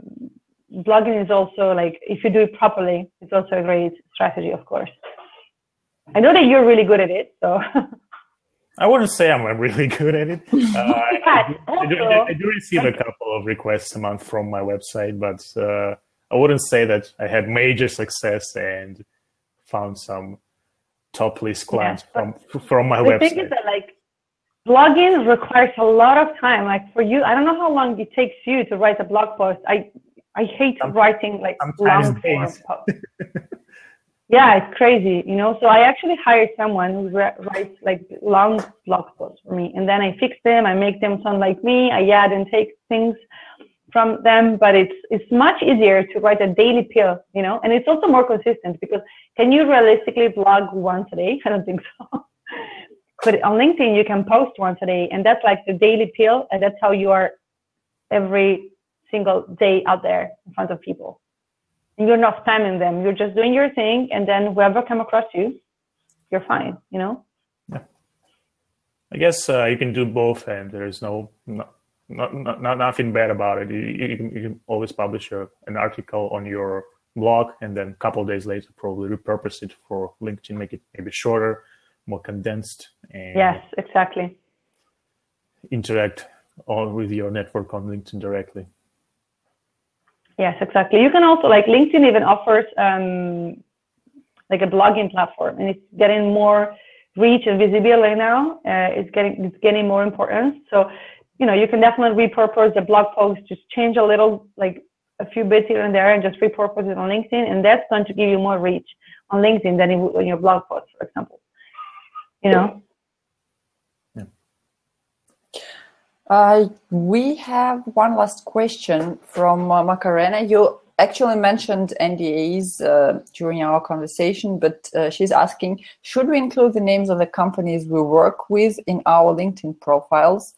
S3: blogging is also like if you do it properly, it's also a great strategy, of course. I know that you're really good at it, so.
S1: I wouldn't say I'm really good at it. Uh, I, I, do, I, do, receive a couple of requests a month from my website, but uh, I wouldn't say that I had major success and found some top list clients yeah, from from my
S3: the
S1: website.
S3: The thing is that like blogging requires a lot of time. Like for you, I don't know how long it takes you to write a blog post. I I hate writing like long form yeah, it's crazy, you know. So I actually hired someone who writes like long blog posts for me, and then I fix them. I make them sound like me. I add and take things from them, but it's it's much easier to write a daily pill, you know, and it's also more consistent because can you realistically blog once a day? I don't think so. but on LinkedIn, you can post once a day, and that's like the daily pill, and that's how you are every single day out there in front of people you're not spamming them. You're just doing your thing, and then whoever come across you, you're fine. You know.
S1: Yeah. I guess uh, you can do both, and there's no, no not, not, nothing bad about it. You, you, can, you can always publish a, an article on your blog, and then a couple days later, probably repurpose it for LinkedIn, make it maybe shorter, more condensed. And
S3: yes, exactly.
S1: Interact all with your network on LinkedIn directly.
S3: Yes, exactly. You can also like LinkedIn even offers um, like a blogging platform, and it's getting more reach and visibility now. Uh, it's getting it's getting more importance. So, you know, you can definitely repurpose the blog post, just change a little, like a few bits here and there, and just repurpose it on LinkedIn, and that's going to give you more reach on LinkedIn than in, in your blog post, for example. You know.
S2: Uh, we have one last question from uh, Macarena. You actually mentioned NDAs uh, during our conversation, but uh, she's asking, should we include the names of the companies we work with in our LinkedIn profiles?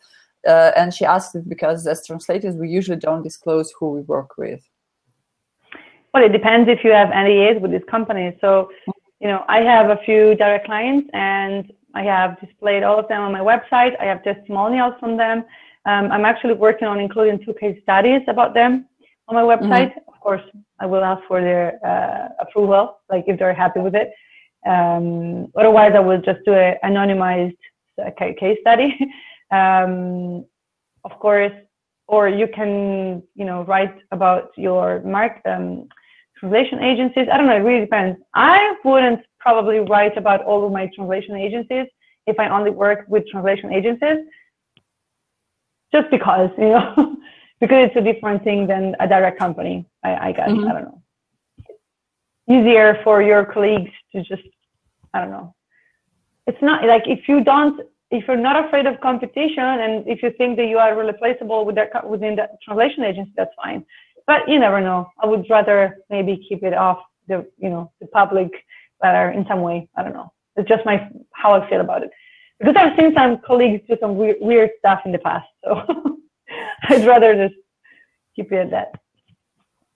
S2: Uh, and she asked it because as translators, we usually don't disclose who we work with.
S3: Well, it depends if you have NDAs with these companies. So, you know, I have a few direct clients and I have displayed all of them on my website. I have testimonials from them. Um, I'm actually working on including two case studies about them on my website. Mm-hmm. Of course, I will ask for their uh, approval, like if they're happy with it. Um, otherwise, I will just do an anonymized uh, case study. um, of course, or you can, you know, write about your mark um, translation agencies. I don't know. It really depends. I wouldn't probably write about all of my translation agencies if I only work with translation agencies just because, you know, because it's a different thing than a direct company, I, I guess. Mm-hmm. I don't know. Easier for your colleagues to just, I don't know. It's not like if you don't, if you're not afraid of competition and if you think that you are replaceable with that, within the translation agency, that's fine. But you never know. I would rather maybe keep it off the, you know, the public ladder in some way. I don't know. It's just my, how I feel about it because I've seen some colleagues do some weird, weird stuff in the past. So I'd rather just keep it at that.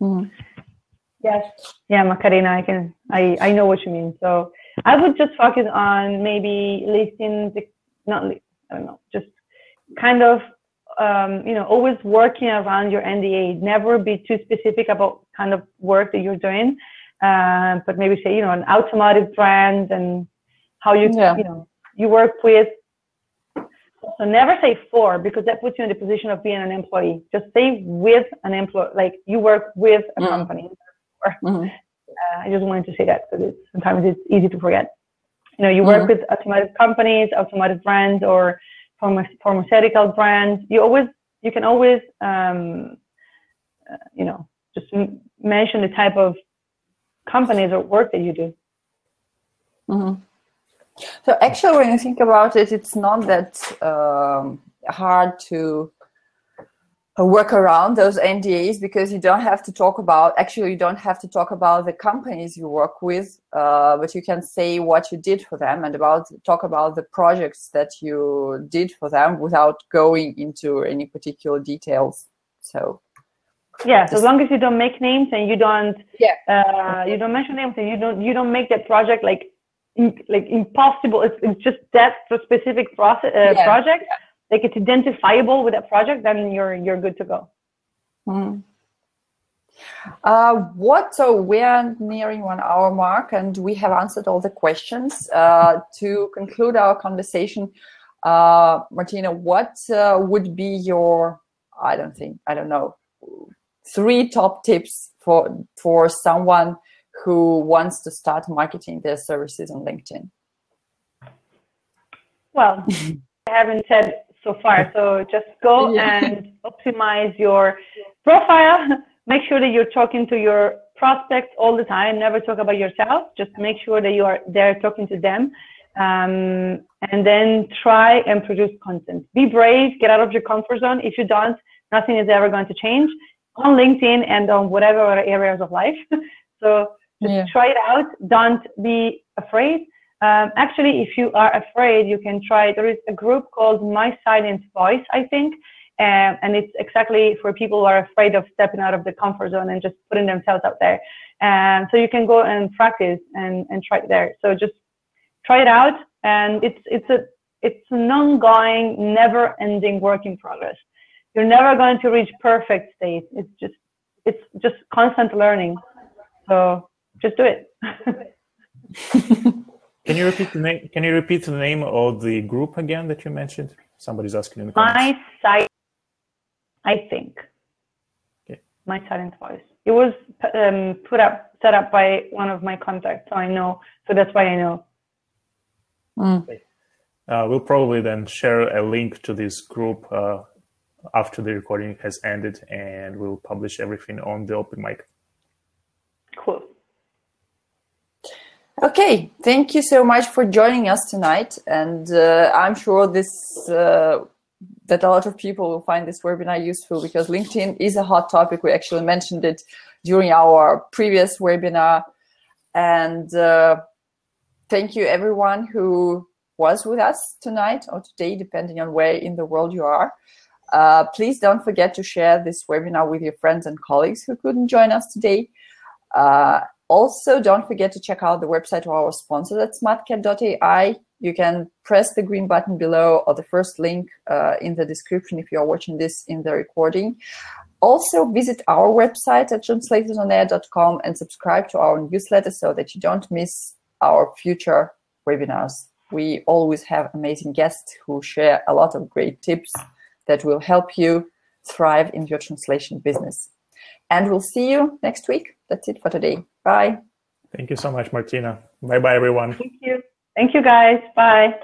S3: Mm. Yes. Yeah, Macarena, I can, I, I know what you mean. So I would just focus on maybe listing the, not, I don't know, just kind of, um, you know, always working around your NDA. Never be too specific about kind of work that you're doing. Uh, but maybe say, you know, an automotive brand and how you, yeah. you know, you work with. So never say for because that puts you in the position of being an employee. Just say with an employee, like you work with a mm. company. Mm-hmm. Uh, I just wanted to say that because sometimes it's easy to forget. You know, you work mm-hmm. with automotive companies, automotive brands, or pharmaceutical brands. You always, you can always, um, uh, you know, just m- mention the type of companies or work that you do.
S2: Mm-hmm. So actually, when you think about it, it's not that um, hard to work around those NDAs because you don't have to talk about. Actually, you don't have to talk about the companies you work with, uh, but you can say what you did for them and about talk about the projects that you did for them without going into any particular details. So.
S3: Yes, as long as you don't make names and you don't, yeah, uh, you don't mention names and you don't you don't make that project like like impossible. It's, it's just that specific process uh, yeah. project. Like it's identifiable with that project, then you're you're good to go.
S2: Mm. Uh, what so we're nearing one hour mark and we have answered all the questions uh, to conclude our conversation uh, martina what uh, would be your i don't think i don't know three top tips for for someone who wants to start marketing their services on LinkedIn?
S3: Well, I haven't said so far. So just go yeah. and optimize your profile. Make sure that you're talking to your prospects all the time. Never talk about yourself. Just make sure that you are there talking to them. Um, and then try and produce content. Be brave, get out of your comfort zone. If you don't, nothing is ever going to change on LinkedIn and on whatever other areas of life. so just yeah. try it out. Don't be afraid. Um, actually, if you are afraid, you can try. There is a group called My Silent Voice, I think, um, and it's exactly for people who are afraid of stepping out of the comfort zone and just putting themselves out there. And um, so you can go and practice and, and try it there. So just try it out, and it's it's a it's an ongoing, never-ending work in progress. You're never going to reach perfect state. It's just it's just constant learning. So just do it.
S1: can you repeat the name? Can you repeat the name of the group again that you mentioned? Somebody's asking in the
S3: comments. My site, I think. Okay. My silent voice. It was um, put up, set up by one of my contacts, so I know. So that's why I know.
S1: Mm. Uh, we'll probably then share a link to this group uh, after the recording has ended, and we'll publish everything on the open mic.
S3: Cool.
S2: Okay, thank you so much for joining us tonight, and uh, I'm sure this uh, that a lot of people will find this webinar useful because LinkedIn is a hot topic. We actually mentioned it during our previous webinar, and uh, thank you everyone who was with us tonight or today, depending on where in the world you are. Uh, please don't forget to share this webinar with your friends and colleagues who couldn't join us today. Also, don't forget to check out the website of our sponsor at smartcat.ai. You can press the green button below or the first link uh, in the description if you're watching this in the recording. Also, visit our website at translatorsonair.com and subscribe to our newsletter so that you don't miss our future webinars. We always have amazing guests who share a lot of great tips that will help you thrive in your translation business. And we'll see you next week. That's it for today. Bye.
S1: Thank you so much, Martina. Bye bye, everyone.
S3: Thank you. Thank you, guys. Bye.